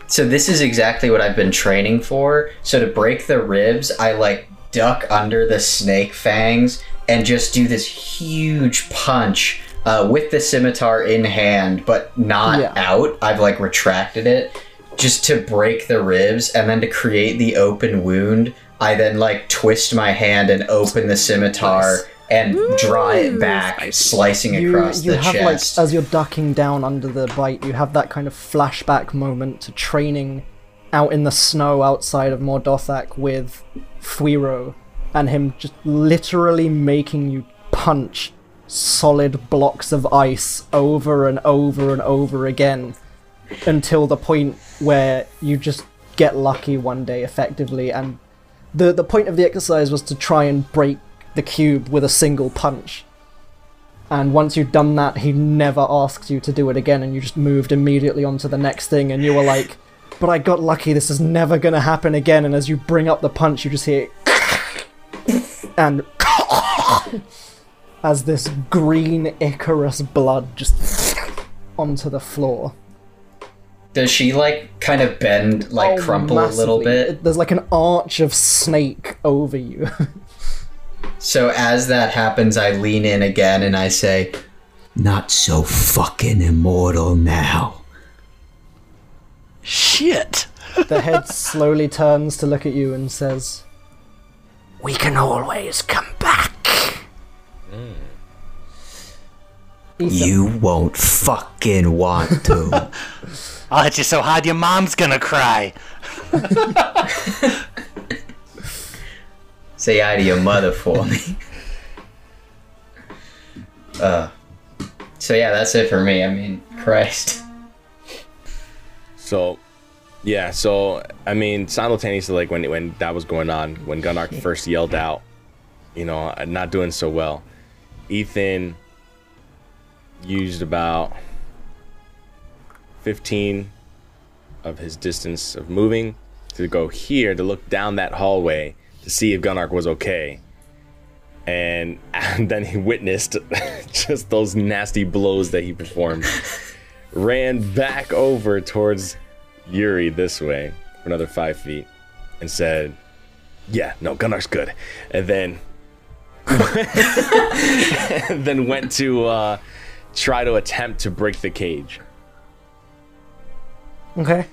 so this is exactly what I've been training for. So to break the ribs, I like duck under the snake fangs and just do this huge punch uh, with the scimitar in hand, but not Yeah. out. I've like retracted it just to break the ribs, and then to create the open wound. I then like twist my hand and open the scimitar and draw it back, slicing you, across you the have chest. like as you're ducking down under the bite you have that kind of flashback moment to training out in the snow outside of Mordothak with Fuiro and him just literally making you punch solid blocks of ice over and over and over again until the point where you just get lucky one day effectively. And the the point of the exercise was to try and break the cube with a single punch. And once you'd done that, he never asked you to do it again, and you just moved immediately on to the next thing, and you were like, but I got lucky, this is never gonna happen again, and as you bring up the punch, you just hear and as this green ichorous blood just onto the floor. Does she like kind of bend, like Oh, crumple a little bit? There's like an arch of snake over you. So as that happens, I lean in again and I say, Not so fucking immortal now. Shit. the head slowly turns to look at you and says, We can always come back. Ethan, You won't fucking want to. I'll hit you so hard your mom's gonna cry. "Say hi to your mother for me." uh. So yeah, that's it for me. I mean, Christ. So, Yeah, so I mean, simultaneously, like when when that was going on, when Gunnar first yelled out, you know, uh, not doing so well, Ethan used about fifteen of his distance of moving to go here to look down that hallway to see if Gunnar was okay. And, and then he witnessed just those nasty blows that he performed. Ran back over towards Yuri this way for another five feet and said, Yeah, no, Gunnar's good. And then and then went to uh, try to attempt to break the cage. Okay.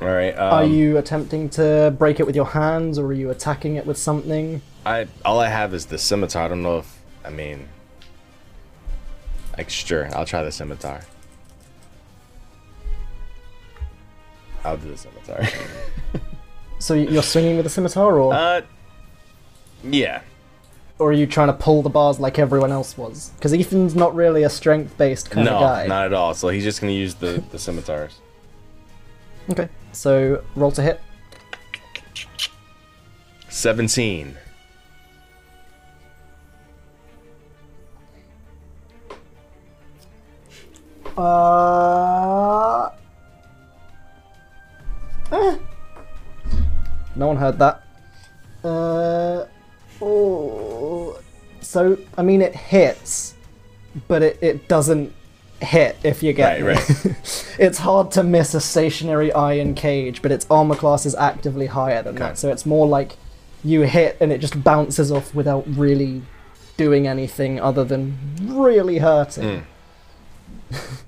All right. Um, Are you attempting to break it with your hands, or are you attacking it with something? I all I have is the scimitar. I don't know if I mean. Like sure, I'll try the scimitar. I'll do the scimitar. So you're swinging with a scimitar, or, uh, yeah. or are you trying to pull the bars like everyone else was? Because Ethan's not really a strength-based kind no, of guy. No, not at all. So he's just gonna use the the scimitars. Okay. So roll to hit. Seventeen. Uh. Eh. No one heard that. Uh. Oh. So I mean, it hits, but it, it doesn't hit if you get Right, me. it's hard to miss a stationary iron cage, but its armor class is actively higher than Okay. that. So it's more like you hit and it just bounces off without really doing anything other than really hurting.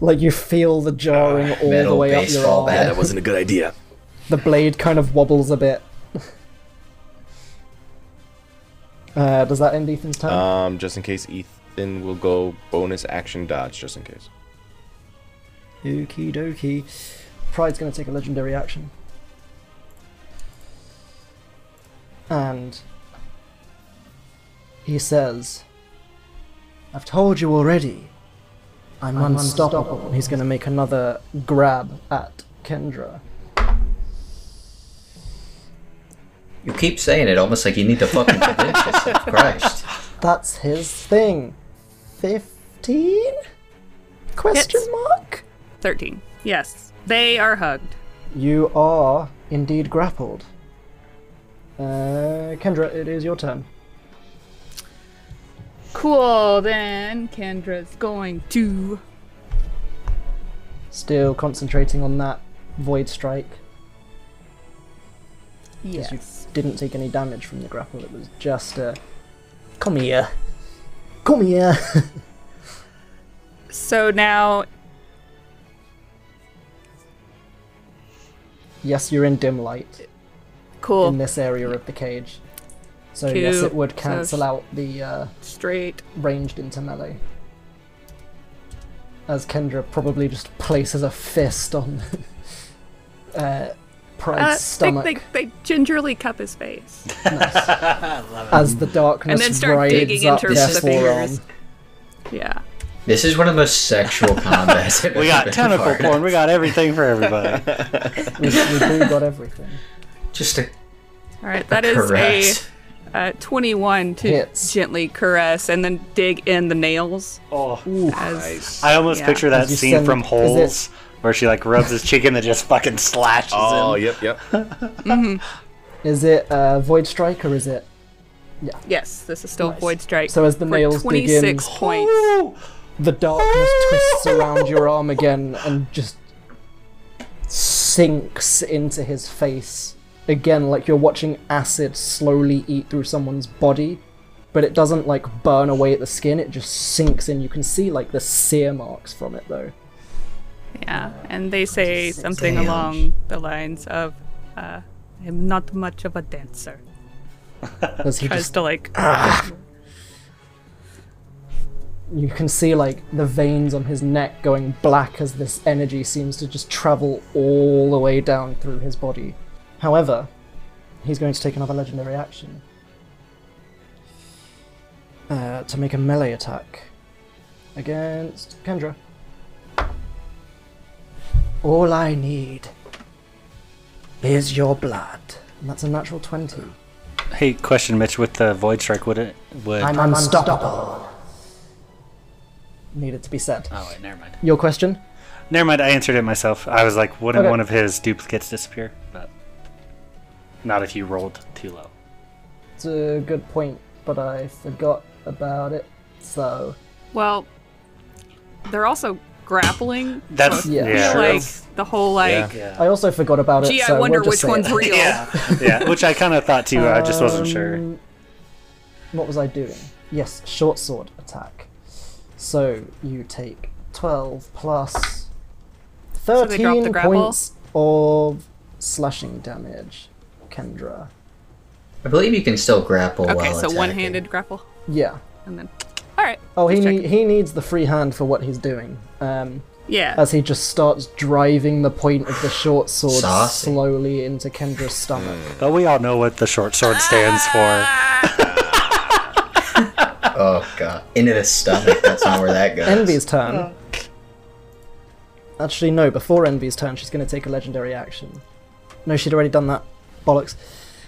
like you feel the jarring all the way up your baseball arm. bat. That wasn't a good idea. The blade kind of wobbles a bit. Uh, does that end Ethan's turn? Um, just in case Ethan will go bonus action dodge, just in case. Okie dokie. Pride's going to take a legendary action. And he says, I've told you already. I'm, unstoppable. And he's going to make another grab at Kendra. You keep saying it almost like you need to fucking convince yourself. Christ. That's his thing. 15? Question Hits. mark? 13. Yes. They are hugged. You are indeed grappled. Uh, Kendra, it is your turn. Cool. Then Kendra's going to. Still concentrating on that void strike. Yes. Because you didn't take any damage from the grapple. It was just a. Come here. Come here. So now, yes, you're in dim light cool. in this area of the cage. So yes, it would cancel sh- out the uh, Straight. ranged into melee. As Kendra probably just places a fist on uh, Pride's Uh, stomach they, they gingerly cup his face. as the darkness And then start rides digging up into their the forearm. fingers. Yeah. This is one of the most sexual combats. We got tentacle part porn. We got everything for everybody. We, we do got everything. Just a All right. That is caress. a uh, 21 to Hits. gently caress and then dig in the nails. oh, As, I almost Yeah. picture that scene send- from Holes where she like rubs his cheek and then just fucking slashes Oh, him. yep, yep. Is it uh, Void Strike or is it? Yeah. yes, this is still Nice. void strike. So as the for nails dig 26 in- points. Ooh. The darkness twists around your arm again and just sinks into his face. Again, like you're watching acid slowly eat through someone's body, but it doesn't like burn away at the skin, it just sinks in. You can see like the sear marks from it though. Yeah, and they say something Damn. along the lines of, uh, "I'm not much of a dancer." As he Tries just to like, you can see like the veins on his neck going black as this energy seems to just travel all the way down through his body. However, he's going to take another legendary action uh, to make a melee attack against Kendra. All I need is your blood. And that's a natural 20. Hey, question, Mitch. With the void strike, would it would? I'm unstoppable. Needed to be said. Oh wait, never mind. Your question? Never mind. I answered it myself. I was like, wouldn't Okay. one of his duplicates disappear? But not if you rolled too low. It's a good point, but I forgot about it. So, Well, they're also grappling. That's so Yeah. yeah. like the whole like. yeah. I also forgot about it. Gee, so I wonder we'll just which one's it. real. yeah, yeah, which I kind of thought too. I just wasn't sure. Um, What was I doing? Yes, short sword attack. So you take 12 plus they drop the 13 grapple? points of slashing damage, Kendra. I believe you can still grapple Okay, while so attacking. one-handed grapple, Yeah. and then. All right. Oh, he just need, checking. he needs the free hand for what he's doing. Um, Yeah. as he just starts driving the point of the short sword Saucy. slowly into Kendra's stomach. But we all know what the short sword stands for. Oh god, into the stomach. That's not where that goes. Envy's turn. Actually, no. Before Envy's turn, she's going to take a legendary action. No, she'd already done that. Bollocks.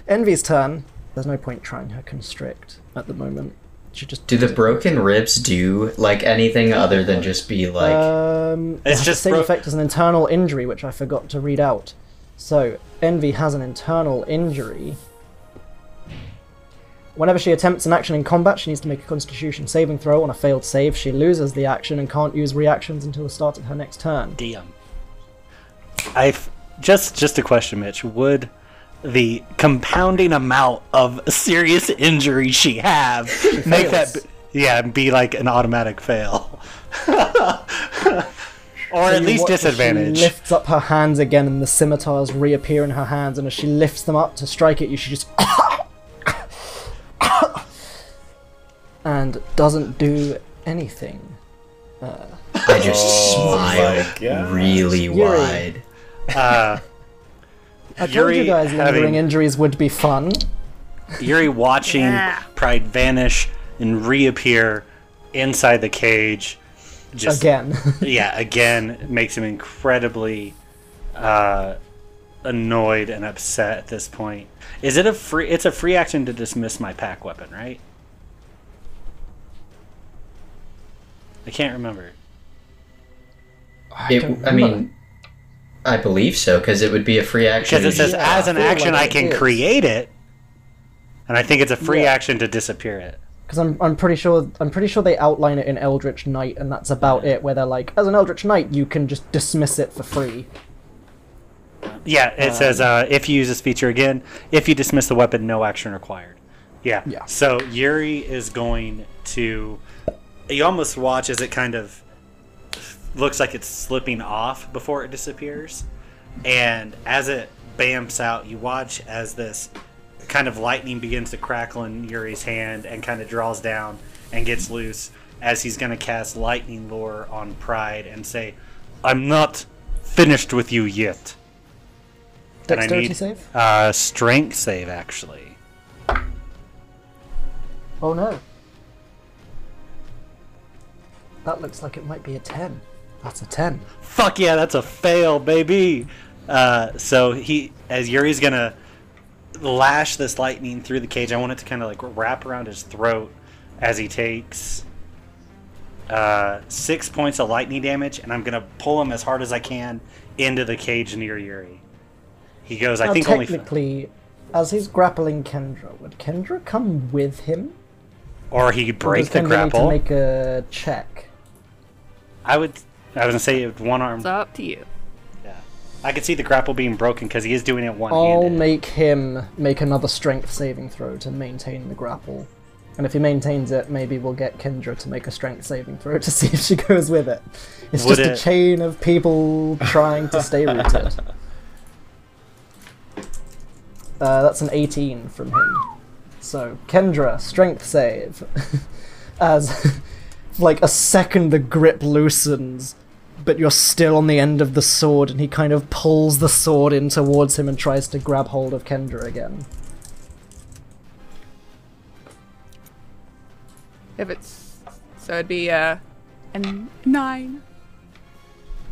Envy's turn. There's no point trying her constrict at the moment. She just Do the broken ribs do like anything other than just be like? Um, It's it's just just the same bro- effect as an internal injury, which I forgot to read out. So Envy has an internal injury. Whenever she attempts an action in combat, she needs to make a Constitution saving throw. On a failed save, she loses the action and can't use reactions until the start of her next turn. DM. I just just a question, Mitch. Would the compounding amount of serious injury she have make that fails. b- yeah be like an automatic fail, or So at least disadvantage? She lifts up her hands again, and the scimitars reappear in her hands. And as she lifts them up to strike at you, she just and doesn't do anything. I just Oh smile really wide. Uh, I told Yuri you guys lingering having- injuries would be fun. Yuri watching Yeah. Pride vanish and reappear inside the cage. Just Again. yeah, again makes him incredibly uh, annoyed and upset at this point. Is it a free? It's a free action to dismiss my pact weapon, right? I can't remember. It, don't I mean, I believe so because it would be a free action. Because it says Yeah, as an I action like I can is. create it, and I think it's a free Yeah. action to disappear it. Because I'm, I'm pretty sure I'm pretty sure they outline it in Eldritch Knight, and that's about it. Where they're like, as an Eldritch Knight, you can just dismiss it for free. Yeah, it says uh, if you use this feature again, if you dismiss the weapon, no action required. Yeah. Yeah. So Yuri is going to. You almost watch as it kind of looks like it's slipping off before it disappears, and as it bamps out, you watch as this kind of lightning begins to crackle in Yuri's hand and kind of draws down and gets loose as he's going to cast lightning lure on Pride and say, "I'm not finished with you yet." And I Dexterity need- save? Uh, strength save, actually. Oh no. That looks like it might be a ten. That's a ten. Fuck yeah, that's a fail, baby. Uh, so he, as Yuri's gonna lash this lightning through the cage, I want it to kind of like wrap around his throat as he takes uh, six points of lightning damage, and I'm gonna pull him as hard as I can into the cage near Yuri. He goes, I now, think technically, as he's grappling Kendra, would Kendra come with him? or he Or break does the grapple. Need to make a check. I would, I was gonna say with one arm. It's up to you. Yeah, I could see the grapple being broken because he is doing it one I'll make him make another strength saving throw to maintain the grapple. And if he maintains it, maybe we'll get Kendra to make a strength saving throw to see if she goes with it. It's Would just a chain of people trying to stay rooted. Uh, that's an 18 from him. So, Kendra, strength save. As, like, a second the grip loosens, but you're still on the end of the sword, and he kind of pulls the sword in towards him and tries to grab hold of Kendra again. If it's so, it'd be uh, a nine.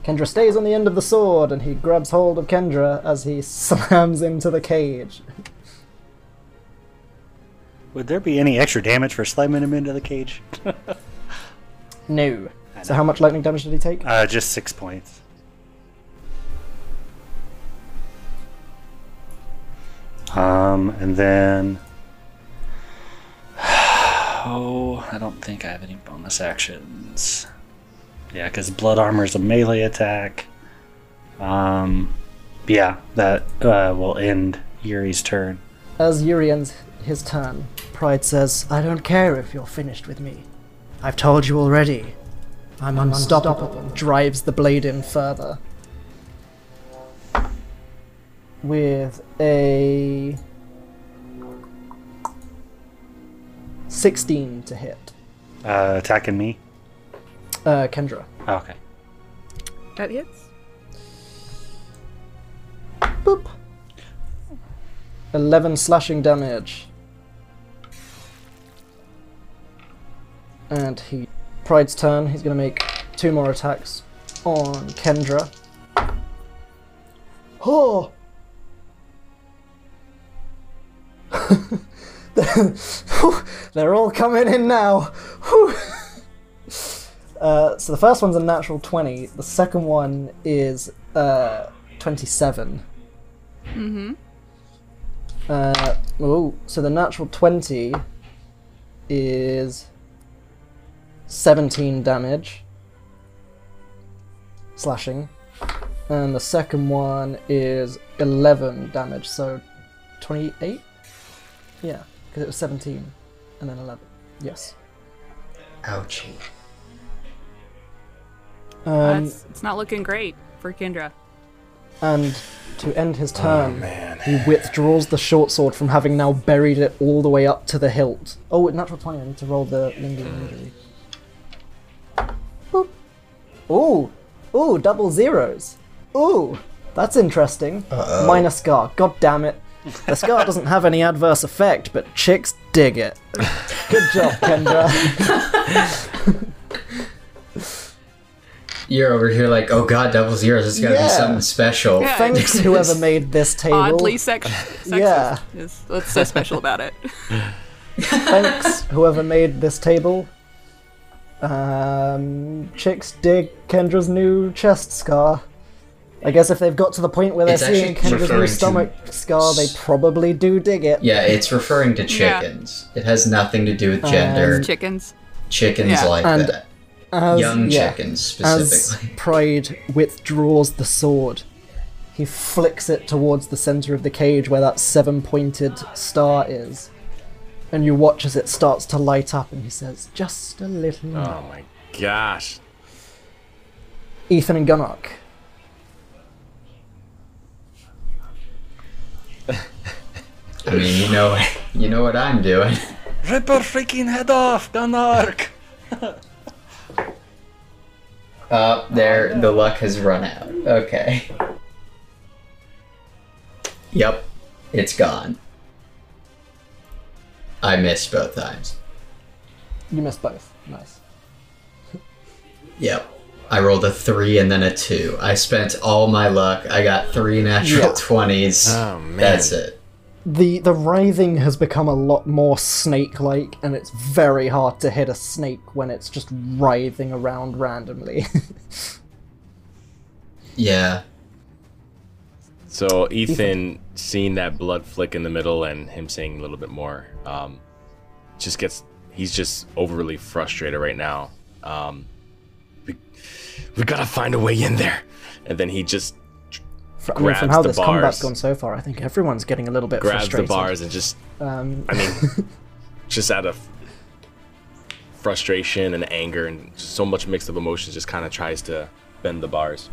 Kendra stays on the end of the sword and he grabs hold of Kendra as he slams into the cage. Would there be any extra damage for slamming him into the cage? No. So how much lightning damage did he take? Uh, just six points. Um, and then. Oh, I don't think I have any bonus actions. Yeah, because blood armor is a melee attack. Um, yeah, that uh, will end Yuri's turn. As Yuri ends his turn, Pride says, I don't care if you're finished with me. I've told you already. I'm unstoppable. and Drives the blade in further. With a 16 to hit. Uh, attacking me. Uh, Kendra. Oh, okay. That hits. Boop. 11 slashing damage. And he. Pride's turn. He's going to make two more attacks on Kendra. Oh! They're all coming in now. Uh, so the first one's a natural 20. The second one is uh, 27. Mm-hmm. Uh, oh, so the natural 20 is 17 damage. Slashing. And the second one is 11 damage, so 28? Yeah, because it was 17 and then 11. Yes. Ouchie. Um, That's, it's not looking great for Kendra. and to end his turn, he withdraws the short sword from having now buried it all the way up to the hilt. Oh, natural 20, I need to roll the lingering injury. Boop. Ooh, ooh, double zeros. Ooh, that's interesting. Minor scar, god damn it. The scar doesn't have any adverse effect, but chicks dig it. Good job, Kendra. You're over here like, oh god, double zeros. It's gotta Yeah. be something special. Yeah. Thanks, whoever made this table. Oddly sex- sexist Yeah. is what's so special about it. Thanks, whoever made this table. Um, chicks dig Kendra's new chest scar. I guess if they've got to the point where they're It's seeing Kendra's new referring to- stomach scar, they probably do dig it. Yeah, it's referring to Yeah. chickens. It has nothing to do with gender. Chickens. chickens Yeah. like And that. As, Young yeah, chickens As. Pride withdraws the sword, he flicks it towards the center of the cage where that seven pointed star is. And you watch as it starts to light up, and he says, Just a little more. Oh my gosh. Ethan and Gunnock. I mean, you know, you know what I'm doing. Rip her freaking head off, Gunark! Uh, there, the luck has run out. Okay. Yep, it's gone. I missed both times. You missed both. Nice. Yep. I rolled a three and then a two. I spent all my luck. I got three natural Yeah. 20s. Oh, man. That's it. the the writhing has become a lot more snake-like, and it's very hard to hit a snake when it's just writhing around randomly. Yeah. So Ethan, seeing that blood flick in the middle and him saying a little bit more, um, just gets he's just overly frustrated right now. Um, we, we gotta find a way in there, and then he just I mean, from how the this combat's bars. gone so far, I think everyone's getting a little bit grabs frustrated. the bars and just Um, I mean, just out of frustration and anger and just so much mix of emotions, just kind of tries to bend the bars.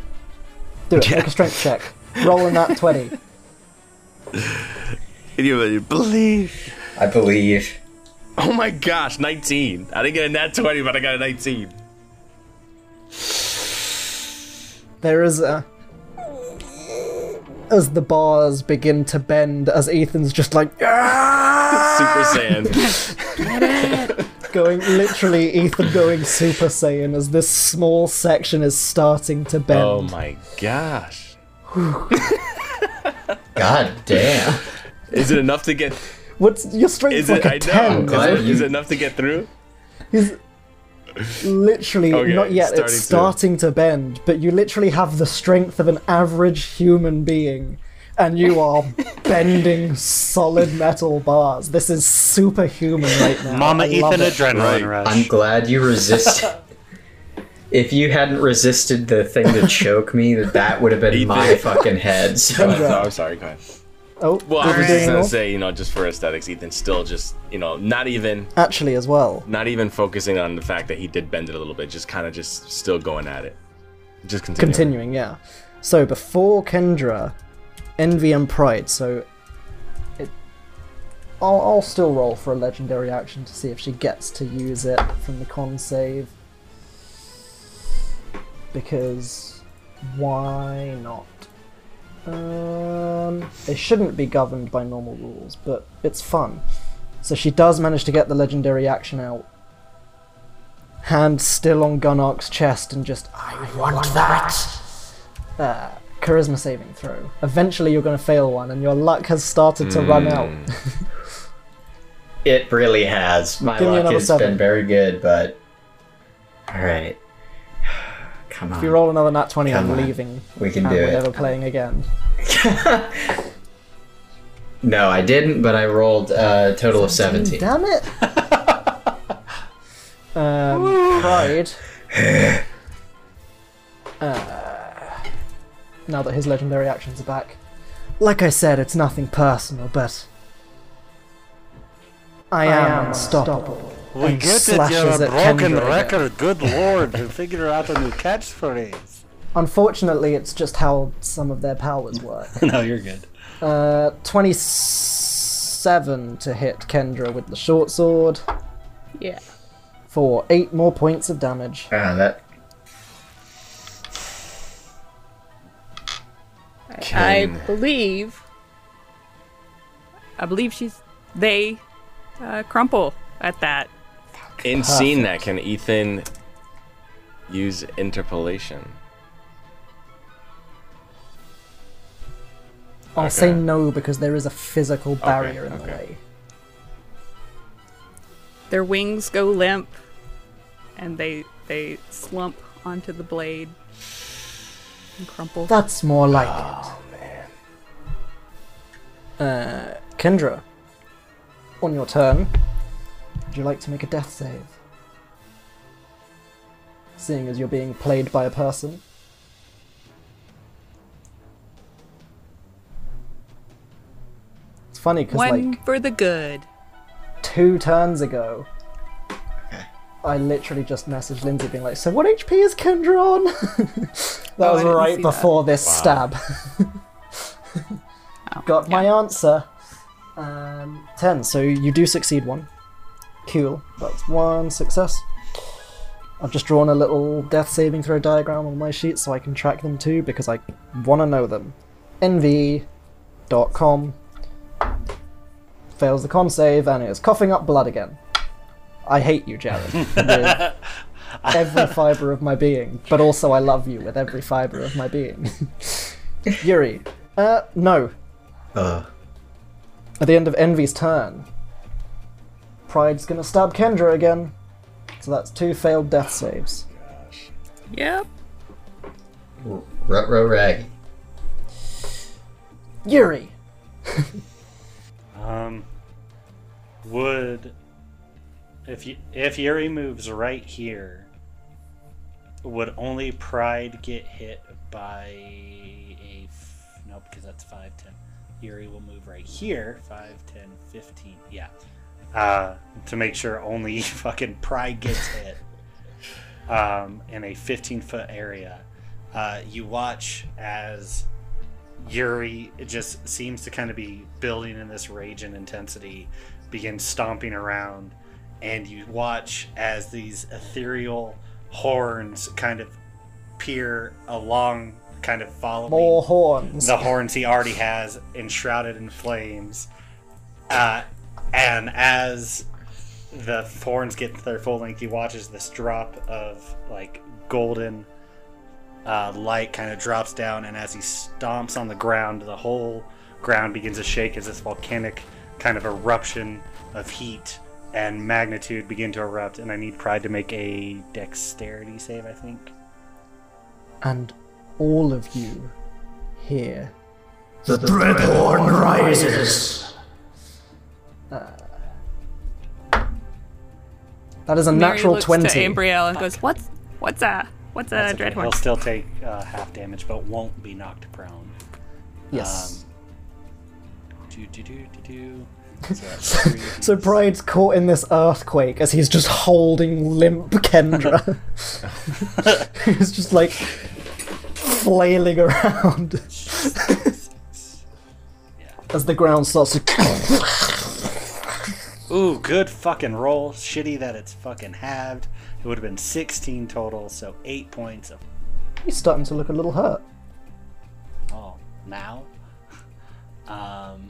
do it. Make a strength check. Rolling that twenty. You believe? I believe. Oh my gosh, 19. I didn't get a nat 20, but I got a 19. There is a. As the bars begin to bend, as Ethan's just like! Super Saiyan. going literally Ethan going Super Saiyan as this small section is starting to bend. Oh my gosh. God damn. Is it enough to get? What's your strength? Is like it? a I ten? know. Is glad it, you- is it enough to get through? He's literally Okay, not yet. starting it's starting to bend, but you literally have the strength of an average human being, and you are bending solid metal bars. This is superhuman right now. Mama I Ethan adrenaline Right. rush. I'm glad you resisted. if you hadn't resisted the thing to choke me, that that would have been my fucking head. So. Oh, no, I'm sorry. Go ahead. Oh, Well, I was just gonna say, you know, just for aesthetics, Ethan still just, you know, not even, Actually, as well. not even focusing on the fact that he did bend it a little bit, just kind of just still going at it, just continuing. Continuing, yeah. So before Kendra, Envy and Pride. So it, I'll, I'll still roll for a legendary action to see if she gets to use it from the con save. Because why not? Um, they shouldn't be governed by normal rules, but it's fun. So she does manage to get the legendary action out. Hand still on Gunark's chest and just I want that. uh, charisma saving throw. Eventually, you're going to fail one, and your luck has started to run out. It really has. My Give luck has seven. been very good, but. Alright. Come on. If you roll another nat 20, Come I'm on. leaving. we can And do we're it. never playing again. No, I didn't, but I rolled a total of 17. Damn it! um, Pride. Uh, now that his legendary actions are back. Like I said, it's nothing personal, but. I am unstoppable. We and get it, you're a broken Kendra record. Good lord, you figure out a new catchphrase. Unfortunately, it's just how some of their powers work. no, you're good. Uh, 27 to hit Kendra with the short sword Yeah. for 8 more points of damage. Ah, that. I, I believe. I believe she's. They uh, crumple at that. In seeing that, can Ethan use interpolation? I'll say no because there is a physical barrier in the okay. way. Their wings go limp, and they they slump onto the blade and crumple. That's more like it. Uh, Kendra, on your turn, would you like to make a death save? Seeing as you're being played by a person. It's funny because One like for the good. two turns ago, I literally just messaged Lindsay being like, "So what HP is Kendra on?" that Oh, was right see that. before this stab. Oh, Got my answer. Um, ten. So you do succeed one. Cool. That's one success. I've just drawn a little death saving throw diagram on my sheet so I can track them too because I want to know them. NV.com fails the con save and is coughing up blood again. I hate you, Jared, with every fiber of my being, but also I love you with every fiber of my being. Yuri, uh, no. Uh, At the end of Envy's turn, Pride's gonna stab Kendra again. So that's two failed death saves. Yep. Rutro Rag. Yuri! Um, would if you, if Yuri moves right here, would only Pride get hit by a f- no because that's five ten. Yuri will move right here, 5, 10, 15. Yeah, uh, to make sure only fucking Pride gets hit um, in a 15 foot area. Uh, you watch as Yuri just seems to kind of be building in this rage and intensity, begins stomping around, and you watch as these ethereal horns kind of peer along, kind of following More horns. the horns he already has enshrouded in flames. Uh, and as the horns get to their full length, he watches this drop of like golden uh, light kind of drops down, and as he stomps on the ground, the whole ground begins to shake as this volcanic kind of eruption of heat and magnitude begin to erupt. And I need Pride to make a dexterity save, I think. And all of you here. The Dreadhorn rises. That is a Mary natural looks twenty. to Ambriel and goes, "What's what's a what's a That's okay. He'll still take uh, half damage, but won't be knocked prone. Yes. Do, do, do, do, do. So, So d- Pride's caught in this earthquake as he's just holding limp Kendra. he's just like flailing around as the ground starts to. Ooh, good fucking roll. Shitty that it's fucking halved. It would have been 16 total, so 8 points of. He's starting to look a little hurt. Oh, now? Um.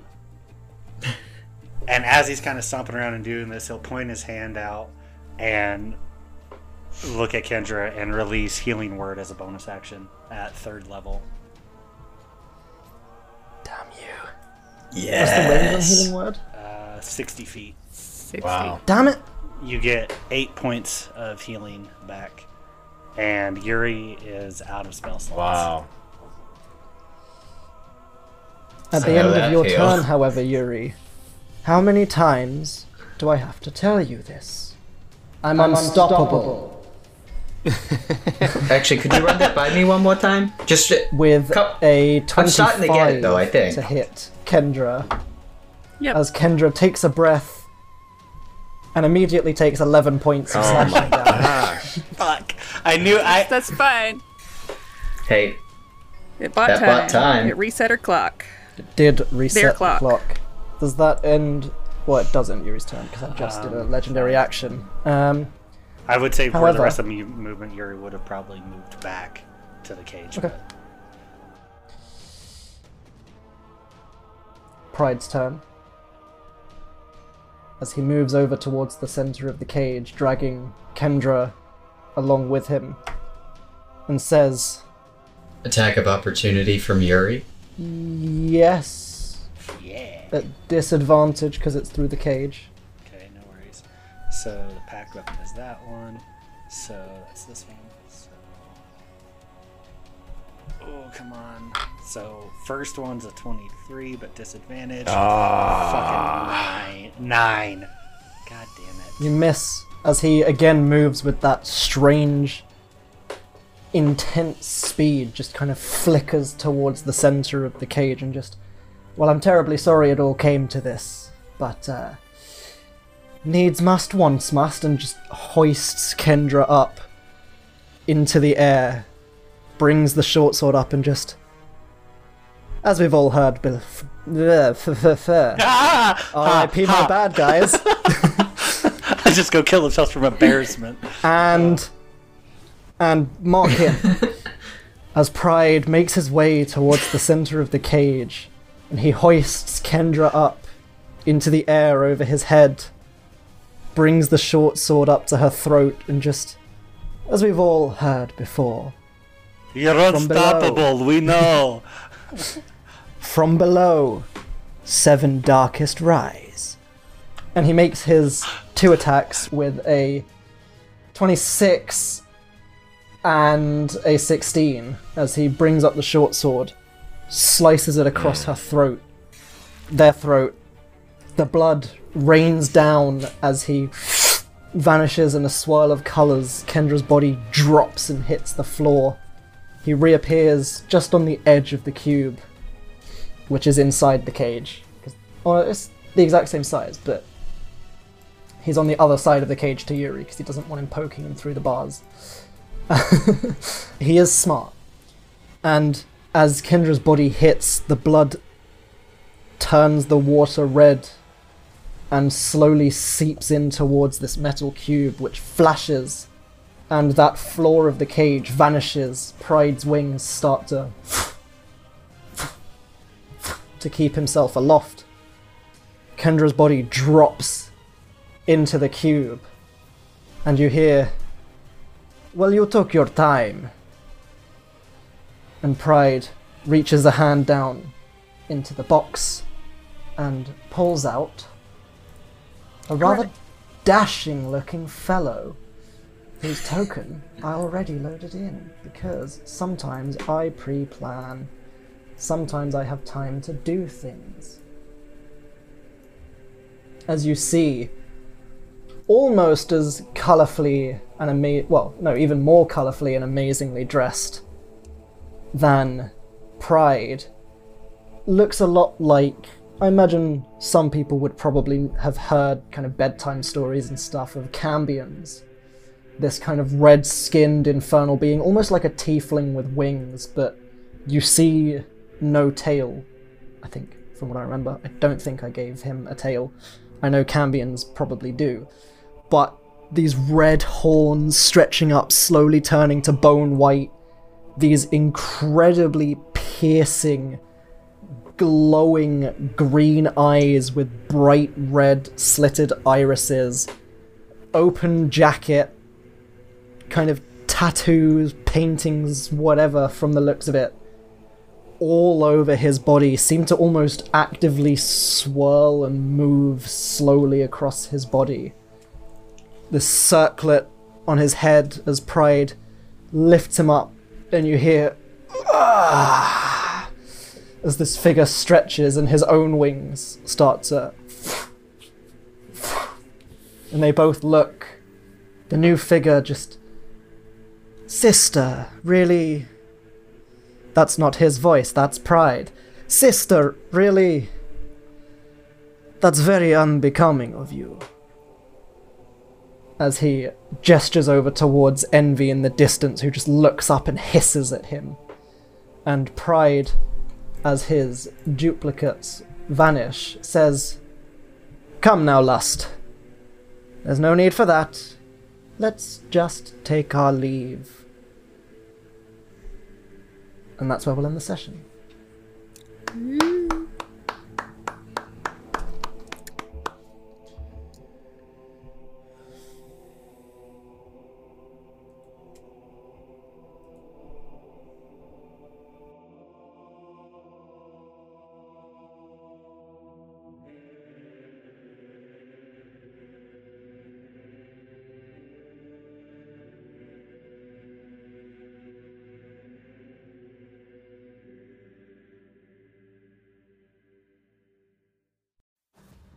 And as he's kind of stomping around and doing this, he'll point his hand out and look at Kendra and release Healing Word as a bonus action at third level. Damn you. Yes. What's the range on healing word? Uh, 60 feet. 60. Wow. Damn it! You get 8 points of healing back. And Yuri is out of spell slots. Wow. At So the end of your heal. turn, however, Yuri, how many times do I have to tell you this? I'm, unstoppable. Actually, could you run that by me one more time? Just with Come- a I'm 25 starting to get it, though, I think. to hit Kendra Yep. as Kendra takes a breath and immediately takes 11 points of Oh slashing damage. Fuck. I knew I. That's fine. hey, It bought That time. bought time. It reset her clock. It did reset Their the clock. clock. Does that end? Well, it doesn't, Yuri's turn because I just did a Um, legendary action. Um, I would say for However- the rest of the movement, Yuri would have probably moved back to the cage. Okay. but- Pride's turn. As he moves over towards the center of the cage, dragging Kendra along with him, and says, attack of opportunity from Yuri. Yes, Yeah. at disadvantage because it's through the cage. Okay, no worries. So the pact weapon is that one. So that's this one. So. Oh, come on. So first one's a 23, but disadvantage. Ah. Fucking nine. Nine. God damn it. You miss as he again moves with that strange, intense speed, just kind of flickers towards the center of the cage and just. Well, I'm terribly sorry it all came to this, but, uh. Needs must, wants must, and just hoists Kendra up into the air, brings the short sword up, and just. As we've all heard, bef- f- f- f- Ah! R.I.P. my bad guys. I just go kill himself from embarrassment. and and mock him as Pride makes his way towards the center of the cage, and he hoists Kendra up into the air over his head, brings the short sword up to her throat, and just, as we've all heard before, You're From below. unstoppable, we know. From below, seven darkest rise. And he makes his two attacks with a 26 and a 16 as he brings up the short sword, slices it across her throat, their throat. The blood rains down as he vanishes in a swirl of colours. Kendra's body drops and hits the floor. He reappears just on the edge of the cube, which is inside the cage. 'Cause- Well, it's the exact same size, but he's on the other side of the cage to Yuri because he doesn't want him poking him through the bars. he is smart. And as Kendra's body hits, the blood turns the water red and slowly seeps in towards this metal cube, which flashes, and that floor of the cage vanishes. Pride's wings start to to keep himself aloft. Kendra's body drops into the cube. And you hear, Well, you took your time. And Pride reaches a hand down into the box and pulls out a rather dashing looking fellow whose token I already loaded in because sometimes I pre plan, sometimes I have time to do things. As you see, almost as colourfully and ama- well, no, even more colourfully and amazingly dressed than Pride, looks a lot like I imagine some people would probably have heard kind of bedtime stories and stuff of Cambions. This kind of red skinned infernal being, almost like a tiefling with wings, but you see no tail, I think, from what I remember. I don't think I gave him a tail. I know Cambions probably do. But these red horns stretching up, slowly turning to bone white, these incredibly piercing glowing green eyes with bright red slitted irises, open jacket, kind of tattoos, paintings, whatever from the looks of it, all over his body seem to almost actively swirl and move slowly across his body. The circlet on his head as Pride lifts him up, and you hear. "Ah," as this figure stretches and his own wings start to. And they both look. The new figure just. Sister, really? That's not his voice, that's pride. Sister, really? That's very unbecoming of you. As he gestures over towards Envy in the distance, who just looks up and hisses at him. And Pride, as his duplicates vanish, says, Come now, Lust. There's no need for that. Let's just take our leave. And that's where we'll end the session. Mm.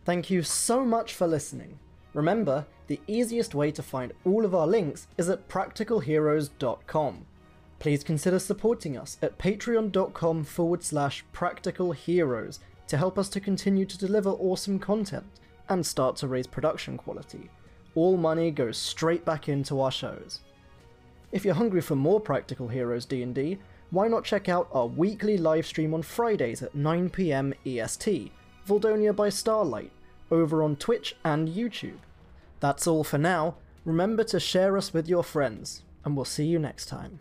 Thank you so much for listening. Remember, the easiest way to find all of our links is at practicalheroes.com. Please consider supporting us at patreon.com forward slash practicalheroes to help us to continue to deliver awesome content and start to raise production quality. All money goes straight back into our shows. If you're hungry for more Practical Heroes D&D, why not check out our weekly live stream on Fridays at 9pm EST, Voldonia by Starlight, over on Twitch and YouTube. That's all for now. Remember to share us with your friends, and we'll see you next time.